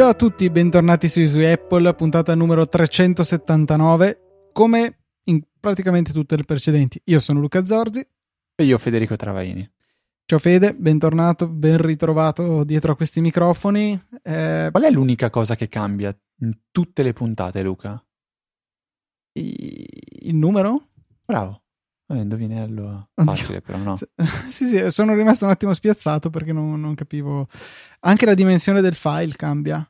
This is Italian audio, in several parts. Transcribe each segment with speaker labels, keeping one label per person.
Speaker 1: Ciao a tutti, bentornati su Easy Apple, puntata numero 379. Come in praticamente tutte le precedenti, io sono Luca Zorzi.
Speaker 2: E io Federico Travaini.
Speaker 1: Ciao Fede, bentornato, ben ritrovato dietro a questi microfoni.
Speaker 2: Eh, Qual è l'unica cosa che cambia in tutte le puntate, Luca?
Speaker 1: Il numero?
Speaker 2: Bravo. Eh, indovinello facile, però no.
Speaker 1: sì, sì, sono rimasto un attimo spiazzato perché non, non, capivo. Anche la dimensione del file cambia.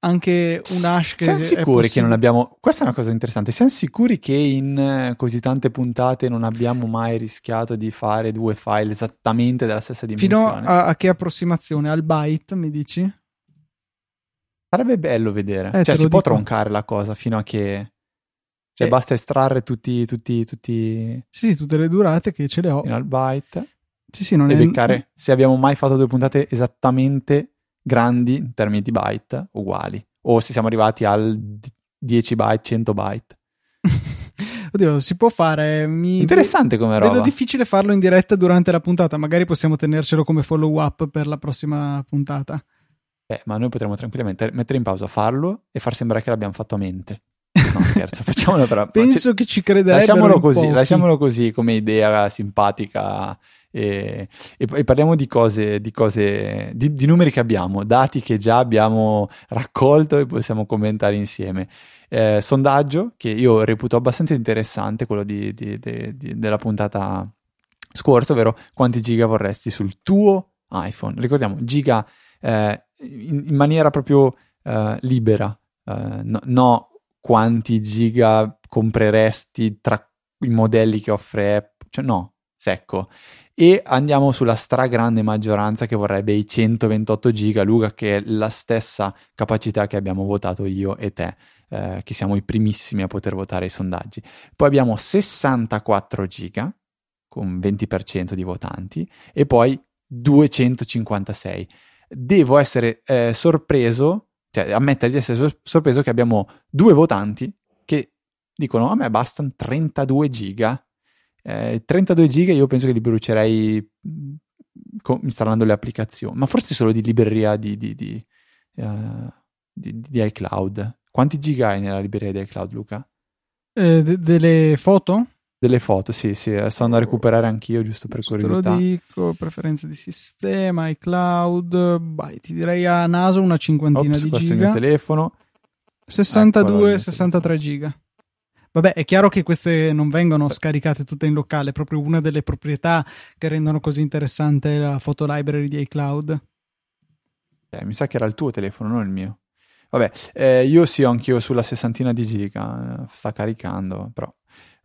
Speaker 1: Anche un hash che.
Speaker 2: Siamo sicuri che non abbiamo. Questa è una cosa interessante. Siamo sicuri che in eh, così tante puntate non abbiamo mai rischiato di fare due file esattamente della stessa dimensione?
Speaker 1: Fino a, a che approssimazione? Al byte, mi dici?
Speaker 2: Sarebbe bello vedere. Eh, cioè, si può troncare la cosa fino a che cioè, eh. basta estrarre tutti, tutti, tutti...
Speaker 1: Sì, sì, tutte le durate che ce le ho.
Speaker 2: Fino al byte.
Speaker 1: Sì, sì, non
Speaker 2: e
Speaker 1: è...
Speaker 2: beccare se abbiamo mai fatto due puntate esattamente grandi in termini di byte, uguali. O se siamo arrivati al 10 byte, 100 byte.
Speaker 1: Oddio, si può fare. Mi...
Speaker 2: Interessante come roba.
Speaker 1: Vedo difficile farlo in diretta durante la puntata. Magari possiamo tenercelo come follow up per la prossima puntata.
Speaker 2: Eh, ma noi potremmo tranquillamente mettere in pausa, farlo e far sembrare che l'abbiamo fatto a mente. No, scherzo, facciamolo però.
Speaker 1: Penso c- che ci crederebbero
Speaker 2: lasciamolo così, lasciamolo così come idea simpatica e, e, e parliamo di cose, di, cose di, di, numeri che abbiamo, dati che già abbiamo raccolto e possiamo commentare insieme. Eh, sondaggio che io reputo abbastanza interessante, quello di, della puntata scorsa, ovvero quanti giga vorresti sul tuo iPhone. Ricordiamo, giga eh, in, in, maniera proprio eh, libera, eh, no, no quanti giga compreresti tra i modelli che offre Apple, cioè no, secco. E andiamo sulla stragrande maggioranza che vorrebbe i 128 giga, Luca, che è la stessa capacità che abbiamo votato io e te, eh, che siamo i primissimi a poter votare i sondaggi. Poi abbiamo 64 giga, con 20% di votanti, e poi 256. Devo essere eh, sorpreso cioè ammettere di essere sorpreso che abbiamo due votanti che dicono a me bastano 32 giga. Eh, 32 giga io penso che li brucerei mm, installando le applicazioni, ma forse solo di libreria di, di, di, uh, di iCloud. Quanti giga hai nella libreria di iCloud, Luca?
Speaker 1: Eh, de- delle foto?
Speaker 2: Delle foto, sì, sì, sto andando a recuperare anch'io giusto per curiosità.
Speaker 1: Te lo dico, preferenze di sistema, iCloud, vai, ti direi a naso una cinquantina
Speaker 2: Ops,
Speaker 1: di giga.
Speaker 2: il mio telefono.
Speaker 1: 62, 63 giga. Vabbè, è chiaro che queste non vengono scaricate tutte in locale, è proprio una delle proprietà che rendono così interessante la foto library di iCloud.
Speaker 2: Eh, mi sa che era il tuo telefono, non il mio. Vabbè, eh, io sì, ho anch'io sulla sessantina di giga, eh, sta caricando, però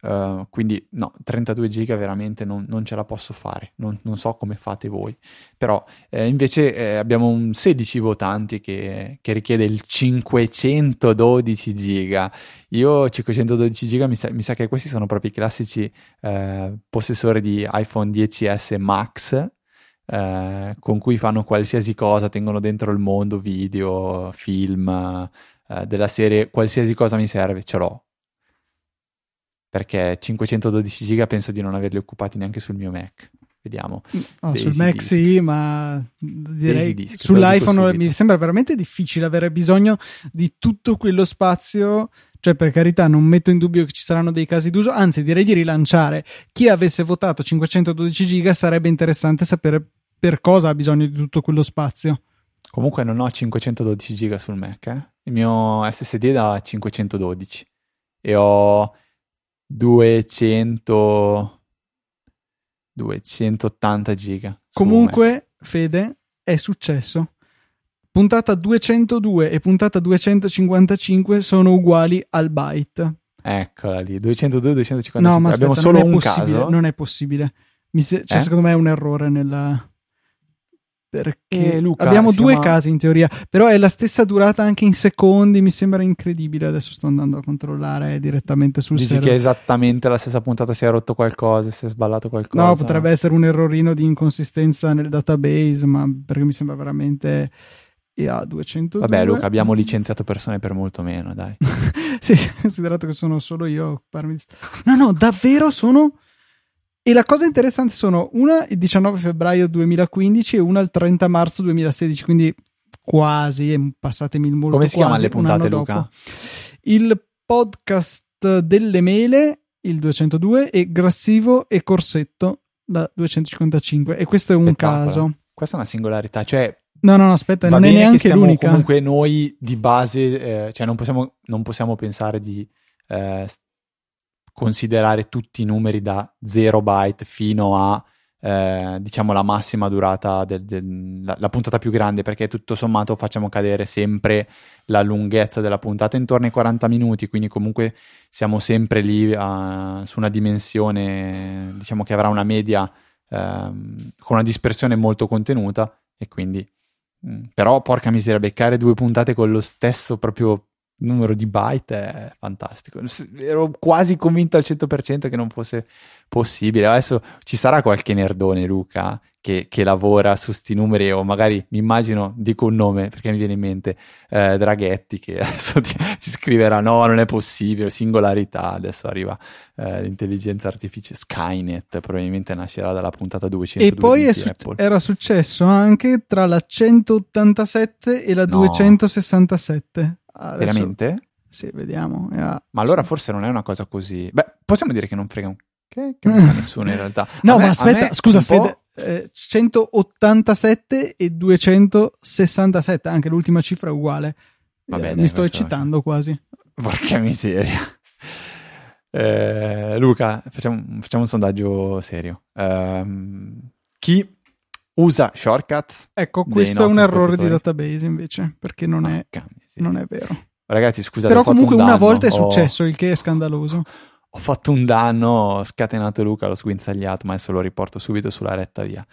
Speaker 2: Uh, quindi no, 32 giga veramente non, non ce la posso fare, non, non, so come fate voi, però eh, invece eh, abbiamo un 16 votanti che, che, richiede il 512 giga. Io 512 giga mi sa, mi sa che questi sono proprio i classici eh, possessori di iPhone 10s Max. Eh, con cui fanno qualsiasi cosa, tengono dentro il mondo, video, film, eh, della serie, qualsiasi cosa mi serve, ce l'ho perché 512 giga penso di non averli occupati neanche sul mio Mac. Vediamo.
Speaker 1: Oh, sul Mac disk. sì, ma direi disk, sull'iPhone mi sembra veramente difficile avere bisogno di tutto quello spazio. Cioè, per carità, non metto in dubbio che ci saranno dei casi d'uso, anzi, direi di rilanciare. Chi avesse votato 512 giga sarebbe interessante sapere per cosa ha bisogno di tutto quello spazio.
Speaker 2: Comunque non ho 512 giga sul Mac, eh? Il mio SSD è da 512 e ho 200 280 giga.
Speaker 1: Comunque, Fede, è successo. Puntata 202 e puntata 255 sono uguali al byte.
Speaker 2: Eccola lì, 202 255.
Speaker 1: No, ma aspetta,
Speaker 2: Abbiamo solo
Speaker 1: non
Speaker 2: un
Speaker 1: caso. Non è possibile. Se- cioè, eh? secondo me è un errore nella perché eh, Luca, abbiamo due chiama... casi in teoria, però è la stessa durata anche in secondi, mi sembra incredibile. Adesso sto andando a controllare direttamente sul
Speaker 2: Dici
Speaker 1: server.
Speaker 2: che esattamente la stessa puntata si è rotto qualcosa, si è sballato qualcosa.
Speaker 1: No, potrebbe essere un errorino di inconsistenza nel database, ma perché mi sembra veramente e a 202.
Speaker 2: Vabbè, Luca, abbiamo licenziato persone per molto meno, dai.
Speaker 1: sì, considerato che sono solo io. No, no, davvero sono. E la cosa interessante sono una il 19 febbraio 2015 e una il 30 marzo 2016, quindi quasi, passatemi il molto
Speaker 2: Come si
Speaker 1: chiamano
Speaker 2: le puntate, Luca?
Speaker 1: Dopo. Il podcast delle mele, il 202, e Grassivo e Corsetto, la 255. E questo è un Spettacolo. caso.
Speaker 2: Questa è una singolarità, cioè
Speaker 1: No, no, no, aspetta, non è neanche l'unica.
Speaker 2: Comunque noi di base, eh, cioè non possiamo, non possiamo pensare di eh, considerare tutti i numeri da 0 byte fino a eh, diciamo la massima durata del, del, la, la, puntata più grande perché tutto sommato facciamo cadere sempre la lunghezza della puntata intorno ai 40 minuti quindi comunque siamo sempre lì uh, su una dimensione diciamo che avrà una media uh, con una dispersione molto contenuta e quindi Mm. Però, porca miseria, beccare due puntate con lo stesso proprio numero di byte è fantastico. Ero quasi convinto al 100% che non fosse possibile. Adesso ci sarà qualche nerdone, Luca, che, che lavora su sti numeri o magari mi immagino, dico un nome perché mi viene in mente, eh, Draghetti che adesso ti, ti, scriverà no, non è possibile, singolarità, adesso arriva eh, l'intelligenza artificiale, Skynet probabilmente nascerà dalla puntata 200.
Speaker 1: E poi su- era successo anche tra la 187 e la no. 267.
Speaker 2: Adesso... Veramente?
Speaker 1: Sì, vediamo. Yeah.
Speaker 2: Ma allora forse non è una cosa così. Beh, possiamo dire che non frega un che, che non fa nessuno in realtà.
Speaker 1: no, me, ma aspetta, scusa, Fede, eh, 187 e 267, anche l'ultima cifra è uguale. Vabbè, eh, mi sto eccitando quasi.
Speaker 2: Porca miseria. Eh, Luca, facciamo, facciamo, un sondaggio serio. Um, chi usa shortcut?
Speaker 1: Ecco, questo è un errore di database invece, perché non, è, non è, vero.
Speaker 2: Ragazzi, scusate.
Speaker 1: Però comunque un una volta è successo, oh. il che è scandaloso
Speaker 2: ho fatto un danno, ho scatenato Luca, l'ho sguinzagliato, ma adesso lo riporto subito sulla retta via.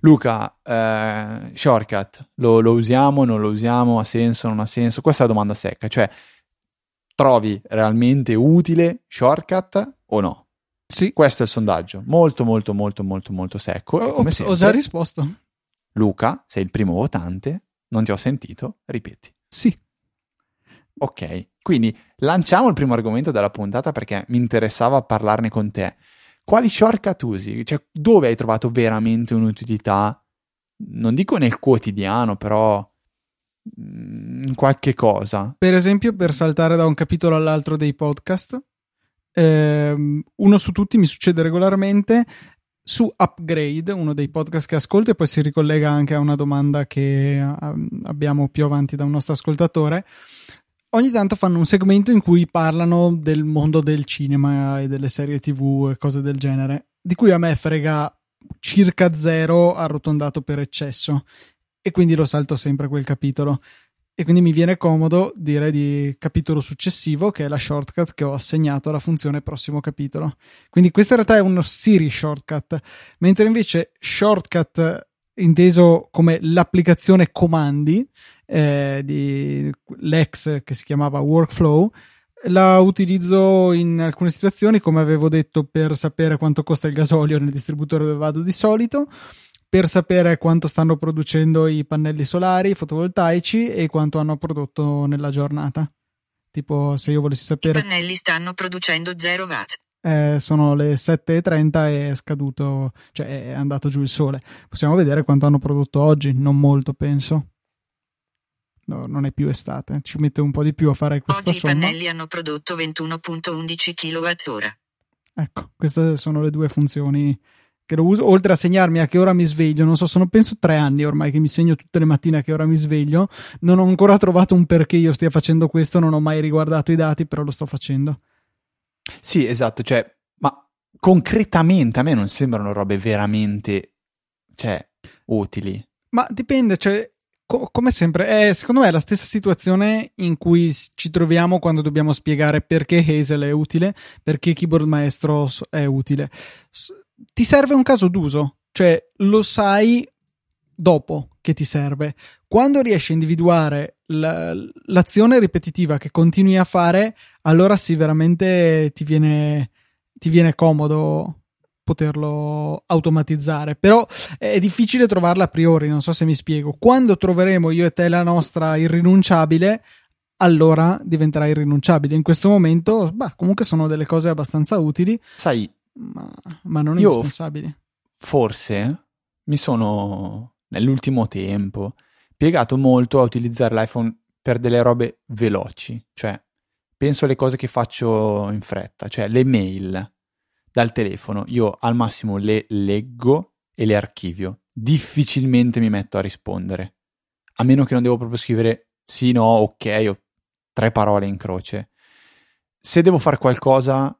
Speaker 2: Luca, eh, shortcut, lo, lo, usiamo, non lo usiamo, ha senso, non ha senso? Questa è la domanda secca, cioè trovi realmente utile shortcut o no?
Speaker 1: Sì.
Speaker 2: Questo è il sondaggio, molto molto molto molto molto secco.
Speaker 1: Oh, come sempre, ho già risposto.
Speaker 2: Luca, sei il primo votante, non ti ho sentito, ripeti.
Speaker 1: Sì.
Speaker 2: Ok, quindi lanciamo il primo argomento della puntata perché mi interessava parlarne con te. Quali shortcut usi? Cioè, dove hai trovato veramente un'utilità? Non dico nel quotidiano, però mm, in qualche cosa.
Speaker 1: Per esempio, per saltare da un capitolo all'altro dei podcast, ehm, uno su tutti mi succede regolarmente. Su Upgrade, uno dei podcast che ascolto, e poi si ricollega anche a una domanda che abbiamo più avanti da un nostro ascoltatore. Ogni tanto fanno un segmento in cui parlano del mondo del cinema e delle serie tv e cose del genere, di cui a me frega circa zero arrotondato per eccesso. E quindi lo salto sempre quel capitolo e quindi mi viene comodo dire di capitolo successivo che è la shortcut che ho assegnato alla funzione prossimo capitolo. Quindi questo in realtà è uno Siri shortcut mentre invece shortcut inteso come l'applicazione comandi eh, di l'ex che si chiamava Workflow la utilizzo in alcune situazioni come avevo detto per sapere quanto costa il gasolio nel distributore dove vado di solito per sapere quanto stanno producendo i pannelli solari fotovoltaici e quanto hanno prodotto nella giornata tipo se io volessi sapere
Speaker 3: i pannelli stanno producendo 0 watt
Speaker 1: eh, sono le 7.30 e è scaduto, cioè è andato giù il sole. Possiamo vedere quanto hanno prodotto oggi, non molto penso no, non è più estate, ci mette un po' di più a fare questa
Speaker 3: Oggi
Speaker 1: somma.
Speaker 3: i pannelli hanno prodotto 21.11 kWh.
Speaker 1: Ecco, queste sono le due funzioni che lo uso, oltre a segnarmi a che ora mi sveglio, non so, sono penso tre anni ormai che mi segno tutte le mattine a che ora mi sveglio, non ho ancora trovato un perché io stia facendo questo, non ho mai riguardato i dati, però lo sto facendo.
Speaker 2: Sì, esatto, cioè, ma concretamente a me non sembrano robe veramente, cioè, utili.
Speaker 1: Ma dipende, cioè, co- come sempre, è, secondo me è la stessa situazione in cui ci troviamo quando dobbiamo spiegare perché Hazel è utile, perché Keyboard Maestro è utile. S- ti serve un caso d'uso, cioè lo sai dopo che ti serve. Quando riesci a individuare l'azione ripetitiva che continui a fare, allora sì, veramente ti viene, ti viene comodo poterlo automatizzare. Però è difficile trovarla a priori, non so se mi spiego. Quando troveremo io e te la nostra irrinunciabile, allora diventerà irrinunciabile. In questo momento, bah, comunque sono delle cose abbastanza utili.
Speaker 2: Sai,
Speaker 1: ma, ma non indispensabili.
Speaker 2: Forse mi sono nell'ultimo tempo piegato molto a utilizzare l'iPhone per delle robe veloci, cioè penso alle cose che faccio in fretta, cioè le mail dal telefono, io al massimo le leggo e le archivio, difficilmente mi metto a rispondere, a meno che non devo proprio scrivere sì, no, ok o tre parole in croce. Se devo fare qualcosa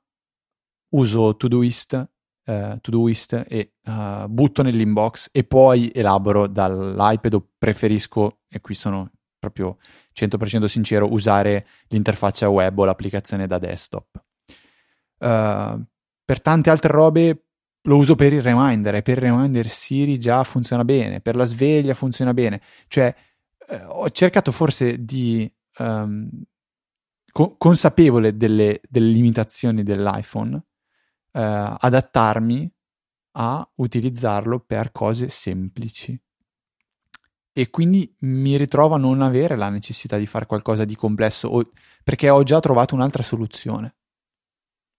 Speaker 2: uso Todoist, uh, Todoist e uh, butto nell'inbox e poi elaboro dall'iPad o preferisco, e qui sono proprio 100% sincero, usare l'interfaccia web o l'applicazione da desktop. Uh, per tante altre robe lo uso per il reminder e per il reminder Siri già funziona bene, per la sveglia funziona bene. Cioè, eh, ho cercato forse di um, co- consapevole delle, delle, limitazioni dell'iPhone, eh, adattarmi a utilizzarlo per cose semplici. E quindi mi ritrovo a non avere la necessità di fare qualcosa di complesso o, perché ho già trovato un'altra soluzione.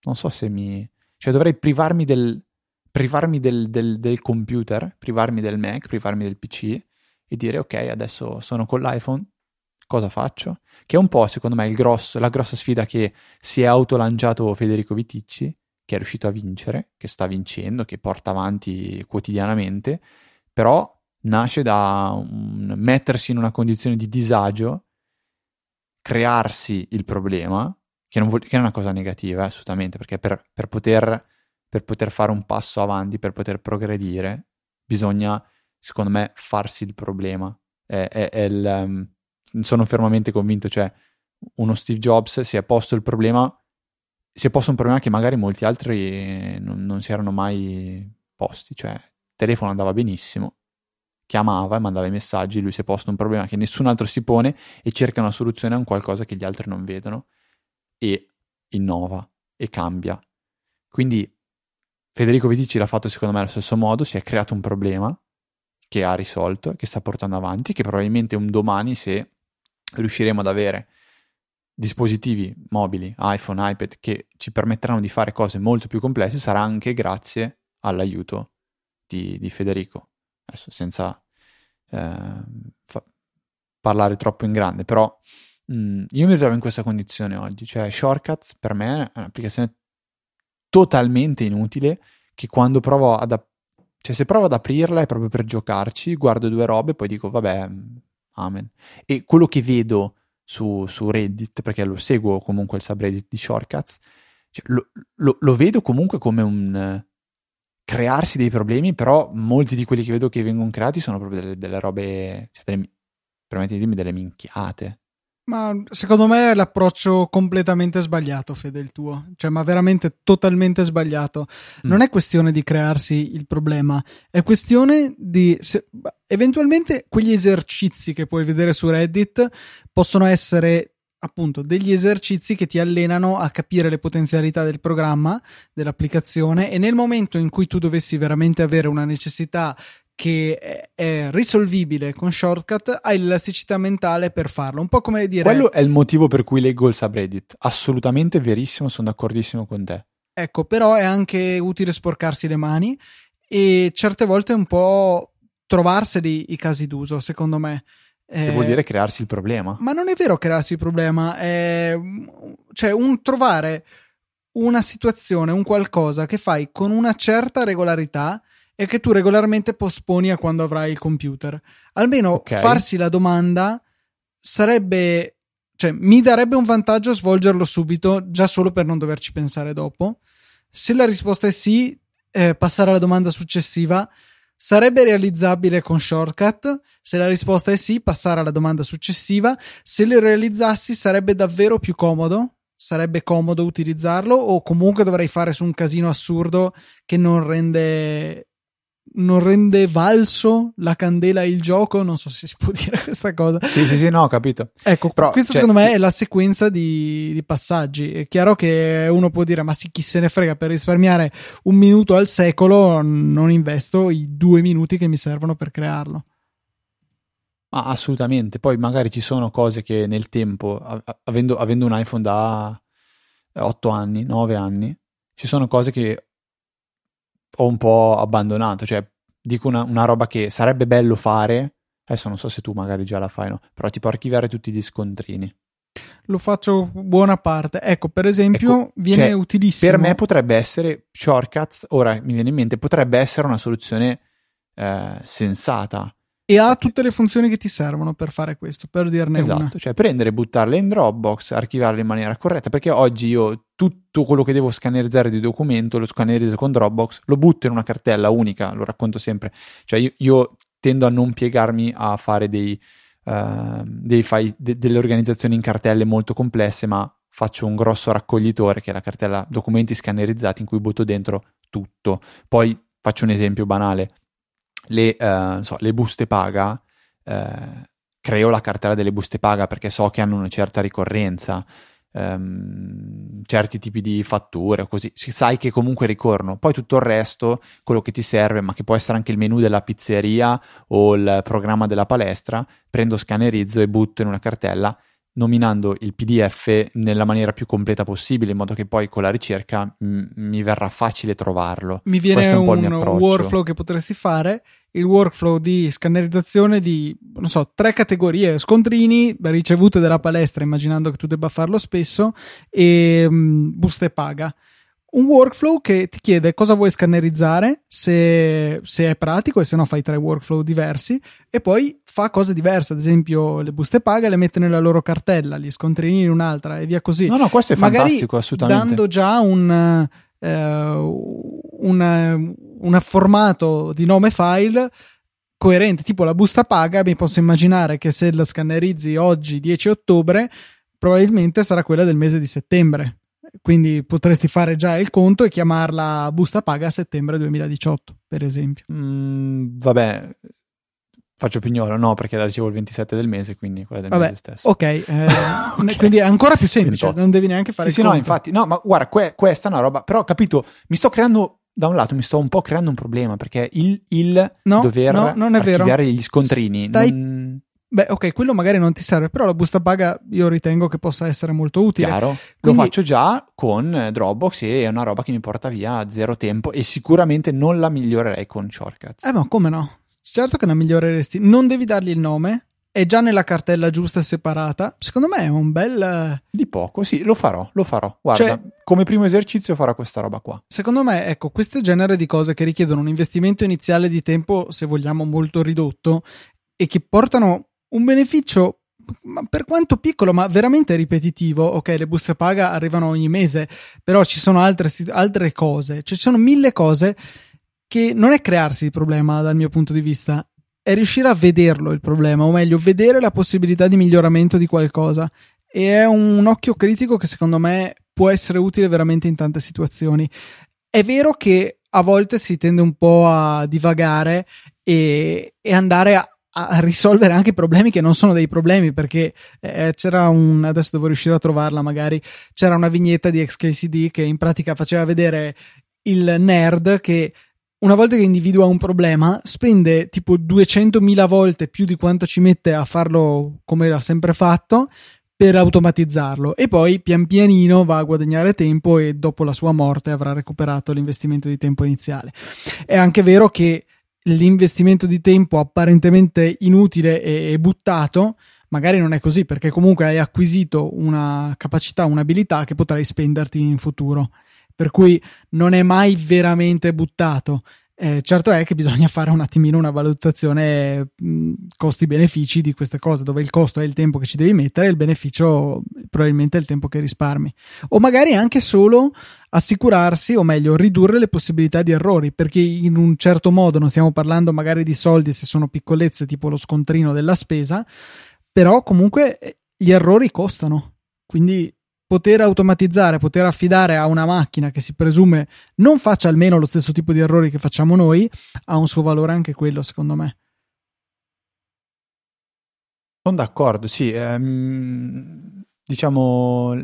Speaker 2: Non so se mi... cioè dovrei privarmi del, privarmi del, del, del computer, privarmi del Mac, privarmi del PC e dire ok, adesso sono con l'iPhone, cosa faccio? Che è un po', secondo me, grosso, la grossa sfida che si è autolanciato Federico Viticci, che è riuscito a vincere, che sta vincendo, che porta avanti quotidianamente, però nasce da un, mettersi in una condizione di disagio, crearsi il problema, che non, vuol, che è una cosa negativa, eh, assolutamente, perché per, per, poter, per poter fare un passo avanti, per poter progredire, bisogna, secondo me, farsi il problema. È, è, è il, um, sono fermamente convinto, cioè uno Steve Jobs si è posto il problema, si è posto un problema che magari molti altri non, non si erano mai posti, cioè il telefono andava benissimo, chiamava e mandava i messaggi, lui si è posto un problema che nessun altro si pone e cerca una soluzione a un qualcosa che gli altri non vedono e innova e cambia. Quindi Federico Vitici l'ha fatto secondo me allo stesso modo, si è creato un problema che ha risolto, che sta portando avanti, che probabilmente un domani se riusciremo ad avere dispositivi mobili, iPhone, iPad, che ci permetteranno di fare cose molto più complesse, sarà anche grazie all'aiuto di, di Federico. Adesso senza eh, fa- parlare troppo in grande, però mh, mm, io mi trovo in questa condizione oggi, cioè Shortcuts per me è un'applicazione totalmente inutile che quando provo ad ap- cioè se provo ad aprirla è proprio per giocarci, guardo due robe e poi dico vabbè, Amen. E quello che vedo su, su Reddit, perché lo seguo comunque il subreddit di Shortcuts, cioè, lo, lo, lo, vedo comunque come un uh, crearsi dei problemi, però molti di quelli che vedo che vengono creati sono proprio delle, delle robe, cioè delle, dirmi, delle minchiate.
Speaker 1: Ma secondo me è l'approccio completamente sbagliato, Fede, il tuo. Cioè, ma veramente totalmente sbagliato. Mm. Non è questione di crearsi il problema, è questione di. Se, eventualmente quegli esercizi che puoi vedere su Reddit possono essere appunto degli esercizi che ti allenano a capire le potenzialità del programma, dell'applicazione e nel momento in cui tu dovessi veramente avere una necessità che è risolvibile con shortcut, hai l'elasticità mentale per farlo. Un po' come dire.
Speaker 2: Quello è il motivo per cui leggo il subreddit. Assolutamente verissimo, sono d'accordissimo con te.
Speaker 1: Ecco, però è anche utile sporcarsi le mani e certe volte un po' trovarseli i casi d'uso, secondo me.
Speaker 2: Che vuol dire crearsi il problema.
Speaker 1: Ma non è vero crearsi il problema, è cioè un trovare una situazione, un qualcosa che fai con una certa regolarità e che tu regolarmente posponi a quando avrai il computer. Almeno okay. farsi la domanda sarebbe, cioè, mi darebbe un vantaggio svolgerlo subito, già solo per non doverci pensare dopo. Se la risposta è sì, eh, passare alla domanda successiva sarebbe realizzabile con shortcut. Se la risposta è sì, passare alla domanda successiva. Se le realizzassi, sarebbe davvero più comodo. Sarebbe comodo utilizzarlo, o comunque dovrei fare su un casino assurdo che non rende non rende valso la candela il gioco, non so se si può dire questa cosa.
Speaker 2: Sì, sì, sì, no, ho capito.
Speaker 1: Ecco, Però, questa cioè, secondo me è la sequenza di, di, passaggi. È chiaro che uno può dire, ma sì, chi se ne frega, per risparmiare un minuto al secolo non investo i due minuti che mi servono per crearlo.
Speaker 2: Ma assolutamente, poi magari ci sono cose che nel tempo, avendo, avendo un iPhone da 8 anni, 9 anni, ci sono cose che ho un po' abbandonato, cioè dico una, una, roba che sarebbe bello fare, adesso non so se tu magari già la fai, no? però tipo archiviare tutti gli scontrini.
Speaker 1: Lo faccio buona parte. Ecco, per esempio, ecco, viene cioè, utilissimo.
Speaker 2: Per me potrebbe essere shortcuts, ora mi viene in mente, potrebbe essere una soluzione eh, sensata
Speaker 1: e ha tutte le funzioni che ti servono per fare questo, per dirne
Speaker 2: esatto,
Speaker 1: una.
Speaker 2: cioè prendere buttarle in Dropbox, archivarle in maniera corretta, perché oggi io tutto quello che devo scannerizzare di documento lo scannerizzo con Dropbox, lo butto in una cartella unica, lo racconto sempre. Cioè io, io tendo a non piegarmi a fare dei, uh, dei file, de, delle organizzazioni in cartelle molto complesse, ma faccio un grosso raccoglitore che è la cartella documenti scannerizzati in cui butto dentro tutto. Poi faccio un esempio banale le, uh, so, le buste paga, uh, creo la cartella delle buste paga perché so che hanno una certa ricorrenza, um, certi tipi di fatture, così sai che comunque ricorrono. Poi tutto il resto, quello che ti serve, ma che può essere anche il menu della pizzeria o il programma della palestra, prendo, scannerizzo e butto in una cartella nominando il PDF nella maniera più completa possibile, in modo che poi con la ricerca m- mi verrà facile trovarlo.
Speaker 1: Mi viene un, un workflow che potresti fare, il workflow di scannerizzazione di, non so, tre categorie, scontrini, ricevute dalla palestra, immaginando che tu debba farlo spesso, e um, buste paga un workflow che ti chiede cosa vuoi scannerizzare, se, se, è pratico e se no fai tre workflow diversi e poi fa cose diverse, ad esempio le buste paga le mette nella loro cartella, gli scontrini in un'altra e via così.
Speaker 2: No, no, questo è
Speaker 1: Magari
Speaker 2: fantastico, assolutamente.
Speaker 1: Dando già un, uh, un, un formato di nome file coerente, tipo la busta paga, mi posso immaginare che se la scannerizzi oggi 10 ottobre, probabilmente sarà quella del mese di settembre quindi potresti fare già il conto e chiamarla busta paga a settembre 2018, per esempio.
Speaker 2: Mm, vabbè, faccio pignolo, no, perché la ricevo il 27 del mese, quindi quella del
Speaker 1: vabbè,
Speaker 2: mese stesso.
Speaker 1: Ok, eh, okay. quindi è ancora più semplice, 28. non devi neanche fare
Speaker 2: sì, sì, no, infatti, no, ma guarda, que- questa è una roba, però capito, mi sto creando da un lato mi sto un po' creando un problema perché il, il
Speaker 1: no,
Speaker 2: dover
Speaker 1: no, non è
Speaker 2: archiviare vero. gli scontrini
Speaker 1: Stai
Speaker 2: non...
Speaker 1: Beh, ok, quello magari non ti serve, però la busta paga io ritengo che possa essere molto utile.
Speaker 2: Chiaro, Quindi... lo faccio già con Dropbox e è una roba che mi porta via zero tempo e sicuramente non la migliorerei con Shortcuts.
Speaker 1: Eh, ma come no? Certo che la miglioreresti. Non devi dargli il nome, è già nella cartella giusta e separata. Secondo me è un bel.
Speaker 2: Di poco, sì, lo farò, lo farò. Guarda, cioè, come primo esercizio farò questa roba qua.
Speaker 1: Secondo me, ecco, questo genere di cose che richiedono un investimento iniziale di tempo, se vogliamo, molto ridotto e che portano un beneficio per quanto piccolo, ma veramente ripetitivo, ok, le buste paga arrivano ogni mese, però ci sono altre, altre cose, cioè ci sono mille cose che non è crearsi il problema dal mio punto di vista, è riuscire a vederlo il problema, o meglio, vedere la possibilità di miglioramento di qualcosa. E è un occhio critico che secondo me può essere utile veramente in tante situazioni. È vero che a volte si tende un po' a divagare e, e andare a, a risolvere anche problemi che non sono dei problemi perché eh, c'era un adesso devo riuscire a trovarla magari c'era una vignetta di XKCD che in pratica faceva vedere il nerd che una volta che individua un problema spende tipo 200.000 volte più di quanto ci mette a farlo come l'ha sempre fatto per automatizzarlo e poi pian pianino va a guadagnare tempo e dopo la sua morte avrà recuperato l'investimento di tempo iniziale. È anche vero che l'investimento di tempo apparentemente inutile e, buttato, magari non è così perché comunque hai acquisito una capacità, un'abilità che potrai spenderti in futuro. Per cui non è mai veramente buttato. Eh, certo è che bisogna fare un attimino una valutazione costi-benefici di queste cose, dove il costo è il tempo che ci devi mettere e il beneficio probabilmente è il tempo che risparmi. O magari anche solo assicurarsi, o meglio, ridurre le possibilità di errori, perché in un certo modo non stiamo parlando magari di soldi se sono piccolezze tipo lo scontrino della spesa, però comunque eh, gli errori costano. Quindi poter automatizzare, poter affidare a una macchina che si presume non faccia almeno lo stesso tipo di errori che facciamo noi, ha un suo valore anche quello, secondo me.
Speaker 2: Sono d'accordo, sì. Ehm, diciamo,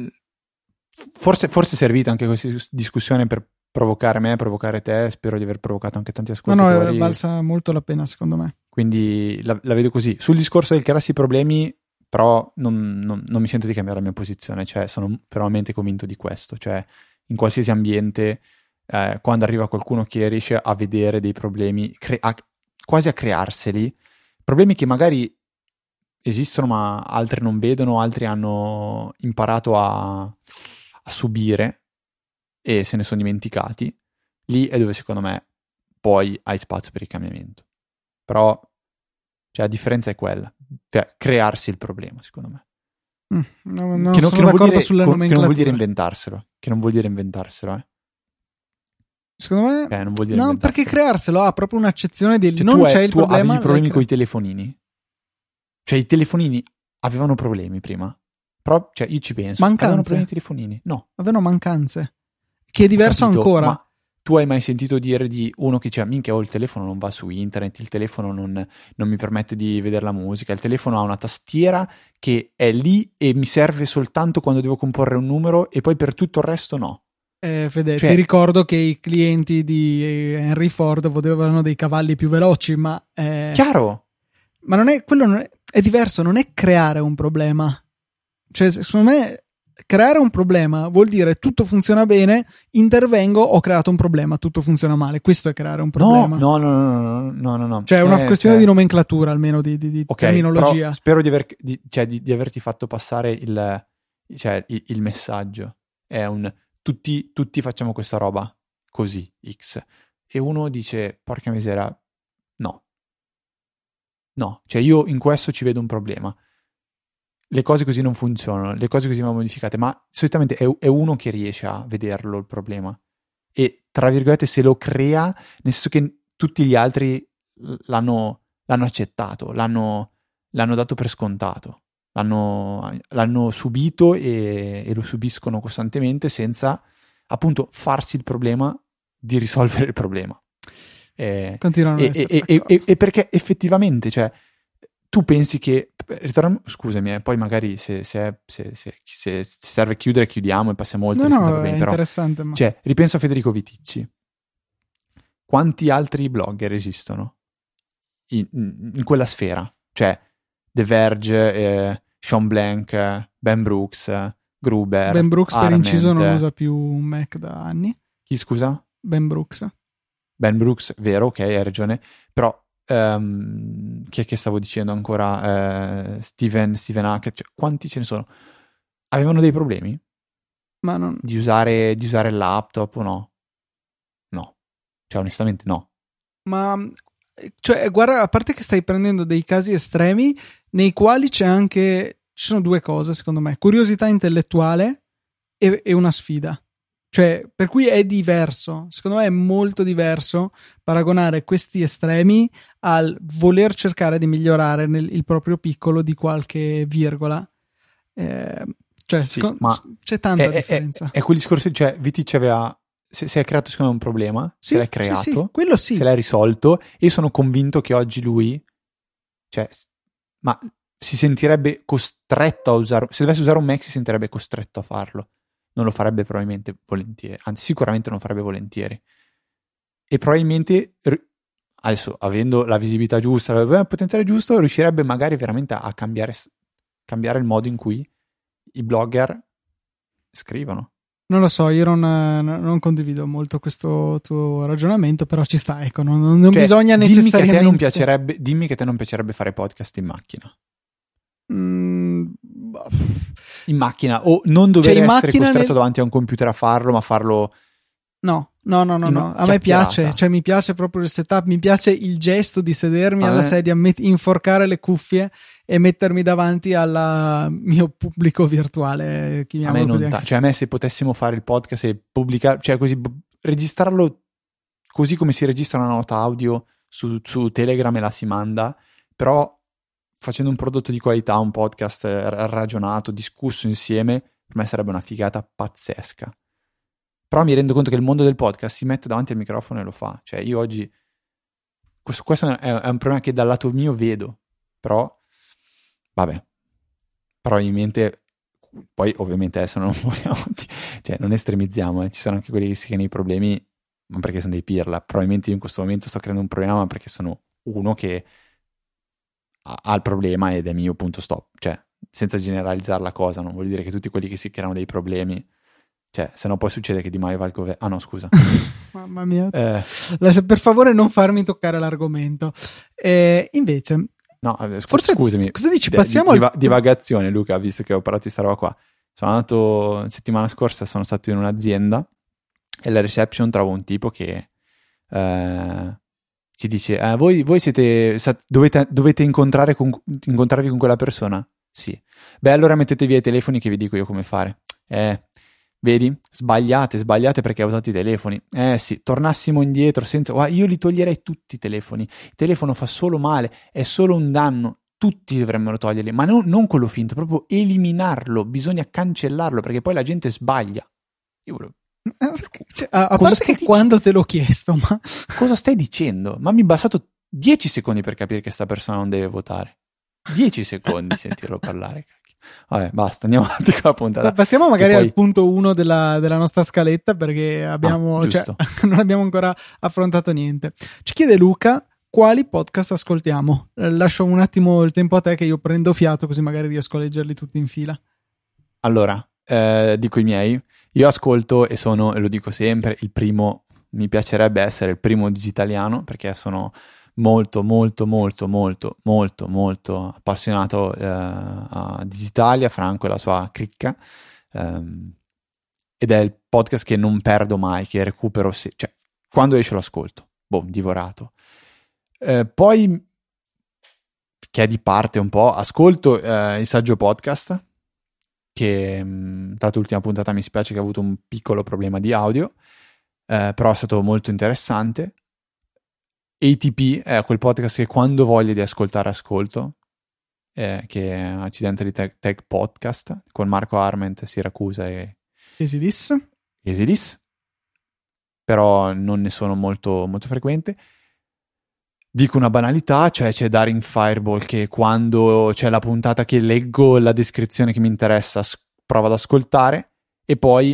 Speaker 2: forse, forse è servita anche questa discussione per provocare me, provocare te. Spero di aver provocato anche tanti ascoltatori.
Speaker 1: No, no, valsa molto la pena, secondo me.
Speaker 2: Quindi la, la vedo così. Sul discorso del crearsi problemi, però non, non, non, mi sento di cambiare la mia posizione, cioè sono veramente convinto di questo, cioè in qualsiasi ambiente, eh, quando arriva qualcuno che riesce a vedere dei problemi, cre- a, quasi a crearseli, problemi che magari esistono ma altri non vedono, altri hanno imparato a, a subire e se ne sono dimenticati, lì è dove secondo me poi hai spazio per il cambiamento. Però cioè, la differenza è quella, cioè, crearsi il problema, secondo me.
Speaker 1: Mm, no, no, che, non, che, non dire, che,
Speaker 2: non, vuol dire inventarselo. Che non vuol dire inventarselo, eh.
Speaker 1: Secondo me, eh, non vuol dire no, perché crearselo ha proprio un'accezione del cioè, non c'è il
Speaker 2: tu
Speaker 1: problema.
Speaker 2: Avevi problemi con i telefonini? Cioè, i telefonini avevano problemi prima. Però, cioè, io ci penso.
Speaker 1: Mancanze.
Speaker 2: Avevano problemi i telefonini? No.
Speaker 1: Avevano mancanze. Che è diverso
Speaker 2: capito,
Speaker 1: ancora.
Speaker 2: Ma tu hai mai sentito dire di uno che dice, minchia, oh, il telefono non va su internet, il telefono non, non mi permette di vedere la musica, il telefono ha una tastiera che è lì e mi serve soltanto quando devo comporre un numero e poi per tutto il resto no.
Speaker 1: Eh, Fede, cioè, ti ricordo che i clienti di Henry Ford volevano dei cavalli più veloci, ma... Eh...
Speaker 2: Chiaro!
Speaker 1: Ma non è, quello non è, è diverso, non è creare un problema. Cioè, secondo me creare un problema vuol dire tutto funziona bene, intervengo, ho creato un problema, tutto funziona male. Questo è creare un problema.
Speaker 2: No, no, no, no, no, no. no.
Speaker 1: Cioè è una eh, questione cioè... di nomenclatura, almeno di, di, di okay, terminologia.
Speaker 2: spero di, aver, di, cioè, di, di, averti fatto passare il, cioè, il, il messaggio. È un tutti, tutti facciamo questa roba così, X. E uno dice, porca misera, no. No, cioè io in questo ci vedo un problema le cose così non funzionano, le cose così vanno modificate, ma solitamente è, è, uno che riesce a vederlo il problema. E tra virgolette, se lo crea, nel senso che tutti gli altri l'hanno, l'hanno accettato, l'hanno, l'hanno, dato per scontato, l'hanno, l'hanno subito e, e, lo subiscono costantemente senza appunto farsi il problema di risolvere il problema.
Speaker 1: Eh, Continuano
Speaker 2: e, e, e, perché effettivamente, cioè, tu pensi che ritorniamo, scusami, eh, poi magari se, se, se, se, serve chiudere, chiudiamo e passiamo oltre.
Speaker 1: No, no, bene, è però, interessante. Ma...
Speaker 2: Cioè, ripenso a Federico Viticci. Quanti altri blogger esistono in, in quella sfera? Cioè, The Verge, eh, Sean Blank, Ben Brooks, Gruber.
Speaker 1: Ben Brooks, Arment. per inciso, non usa più un Mac da anni.
Speaker 2: Chi scusa?
Speaker 1: Ben Brooks.
Speaker 2: Ben Brooks, vero, ok, hai ragione. Però Um, chi è che stavo dicendo ancora? Uh, Steven, Steven Hackett, cioè, quanti ce ne sono? Avevano dei problemi?
Speaker 1: Ma non...
Speaker 2: Di usare, di usare il laptop o no? No. Cioè, onestamente no.
Speaker 1: Ma, cioè, guarda, a parte che stai prendendo dei casi estremi nei quali c'è anche... Ci sono due cose, secondo me. Curiosità intellettuale e, e una sfida. Cioè, per cui è diverso, secondo me è molto diverso paragonare questi estremi al voler cercare di migliorare nel, il proprio piccolo di qualche virgola. Eh, cioè, sì, secondo, c'è tanta è, differenza.
Speaker 2: È, è, quel discorso, cioè, Viti ci aveva si, si, è creato secondo me un problema, sì, se l'è creato, sì, sì,
Speaker 1: quello sì.
Speaker 2: se l'è risolto io sono convinto che oggi lui, cioè, ma si sentirebbe costretto a usare, se dovesse usare un Mac si sentirebbe costretto a farlo non lo farebbe probabilmente volentieri, anzi sicuramente non lo farebbe volentieri. E probabilmente, adesso avendo la visibilità giusta, il potenziale giusto, riuscirebbe magari veramente a cambiare, cambiare il modo in cui i blogger scrivono.
Speaker 1: Non lo so, io non, non, condivido molto questo tuo ragionamento, però ci sta, ecco, non, non cioè, bisogna necessariamente...
Speaker 2: Dimmi che, a te non dimmi che a te non piacerebbe fare podcast in macchina.
Speaker 1: Mm,
Speaker 2: in macchina o non dover cioè, essere costretto nel... davanti a un computer a farlo, ma farlo.
Speaker 1: No, no, no, no, no. a me piace, cioè mi piace proprio il setup, mi piace il gesto di sedermi a alla sedia, met- inforcare le cuffie e mettermi davanti al mio pubblico virtuale.
Speaker 2: A me non ta- cioè a me se potessimo fare il podcast e pubblicare, cioè così registrarlo così come si registra una nota audio su, su Telegram e la si manda, però facendo un prodotto di qualità, un podcast ragionato, discusso insieme, per me sarebbe una figata pazzesca. Però mi rendo conto che il mondo del podcast si mette davanti al microfono e lo fa. Cioè, io oggi. Questo, questo è, un problema che dal lato mio vedo. Però. Vabbè. Probabilmente. Poi, ovviamente, adesso non vogliamo. Cioè, non estremizziamo. Eh. Ci sono anche quelli che si creano i problemi. Ma perché sono dei pirla. Probabilmente io in questo momento sto creando un problema, ma perché sono uno che ha il problema ed è mio, punto stop. Cioè, senza generalizzare la cosa, non vuol dire che tutti quelli che si creano dei problemi cioè, se no poi succede che Di Maio va al governo. Ah no, scusa.
Speaker 1: Mamma mia. Eh. Per favore non farmi toccare l'argomento. Eh, invece...
Speaker 2: No, eh, scu- Forse, scusami.
Speaker 1: Cosa dici? Passiamo
Speaker 2: di, al... Divagazione, Luca, visto che ho parlato di sta roba qua. Sono andato, settimana scorsa sono stato in un'azienda e alla reception trovo un tipo che eh, ci dice, eh, voi, voi, siete, dovete, dovete incontrare con, incontrarvi con quella persona? Sì. Beh, allora mettete via i telefoni che vi dico io come fare. Eh, Vedi? Sbagliate, sbagliate perché hai usato i telefoni. Eh sì, tornassimo indietro senza... Guarda, io li toglierei tutti i telefoni. Il telefono fa solo male, è solo un danno. Tutti dovremmo toglierli, ma no, non quello finto, proprio eliminarlo. Bisogna cancellarlo perché poi la gente sbaglia. Io volevo...
Speaker 1: Eh, cioè, a, a parte che quando te l'ho chiesto, ma...
Speaker 2: Cosa stai dicendo? Ma mi è bastato 10 secondi per capire che sta persona non deve votare. 10 secondi sentirlo parlare. Vabbè, basta, andiamo avanti con la puntata.
Speaker 1: Passiamo magari poi... al punto 1 della, della, nostra scaletta perché abbiamo, ah, cioè, non abbiamo ancora affrontato niente. Ci chiede Luca quali podcast ascoltiamo. Eh, lascio un attimo il tempo a te che io prendo fiato così magari riesco a leggerli tutti in fila.
Speaker 2: Allora, eh, dico i miei. Io ascolto e sono, e lo dico sempre, il primo, mi piacerebbe essere il primo digitaliano perché sono molto, molto, molto, molto, molto, molto appassionato eh, a Digitalia, Franco e la sua cricca. Um, ed è il podcast che non perdo mai, che recupero, se- cioè quando esce lo ascolto, boh, divorato. Eh, poi, che è di parte un po', ascolto eh, il saggio podcast, che dato l'ultima puntata mi spiace che ha avuto un piccolo problema di audio, eh, però è stato molto interessante. ATP è quel podcast che quando voglio di ascoltare ascolto, eh, che è Accidentally Tech, Tech Podcast con Marco Arment, Siracusa e
Speaker 1: Esilis.
Speaker 2: Esilis, però non ne sono molto, molto frequente. Dico una banalità, cioè c'è Daring Fireball che quando c'è la puntata che leggo la descrizione che mi interessa provo ad ascoltare. E poi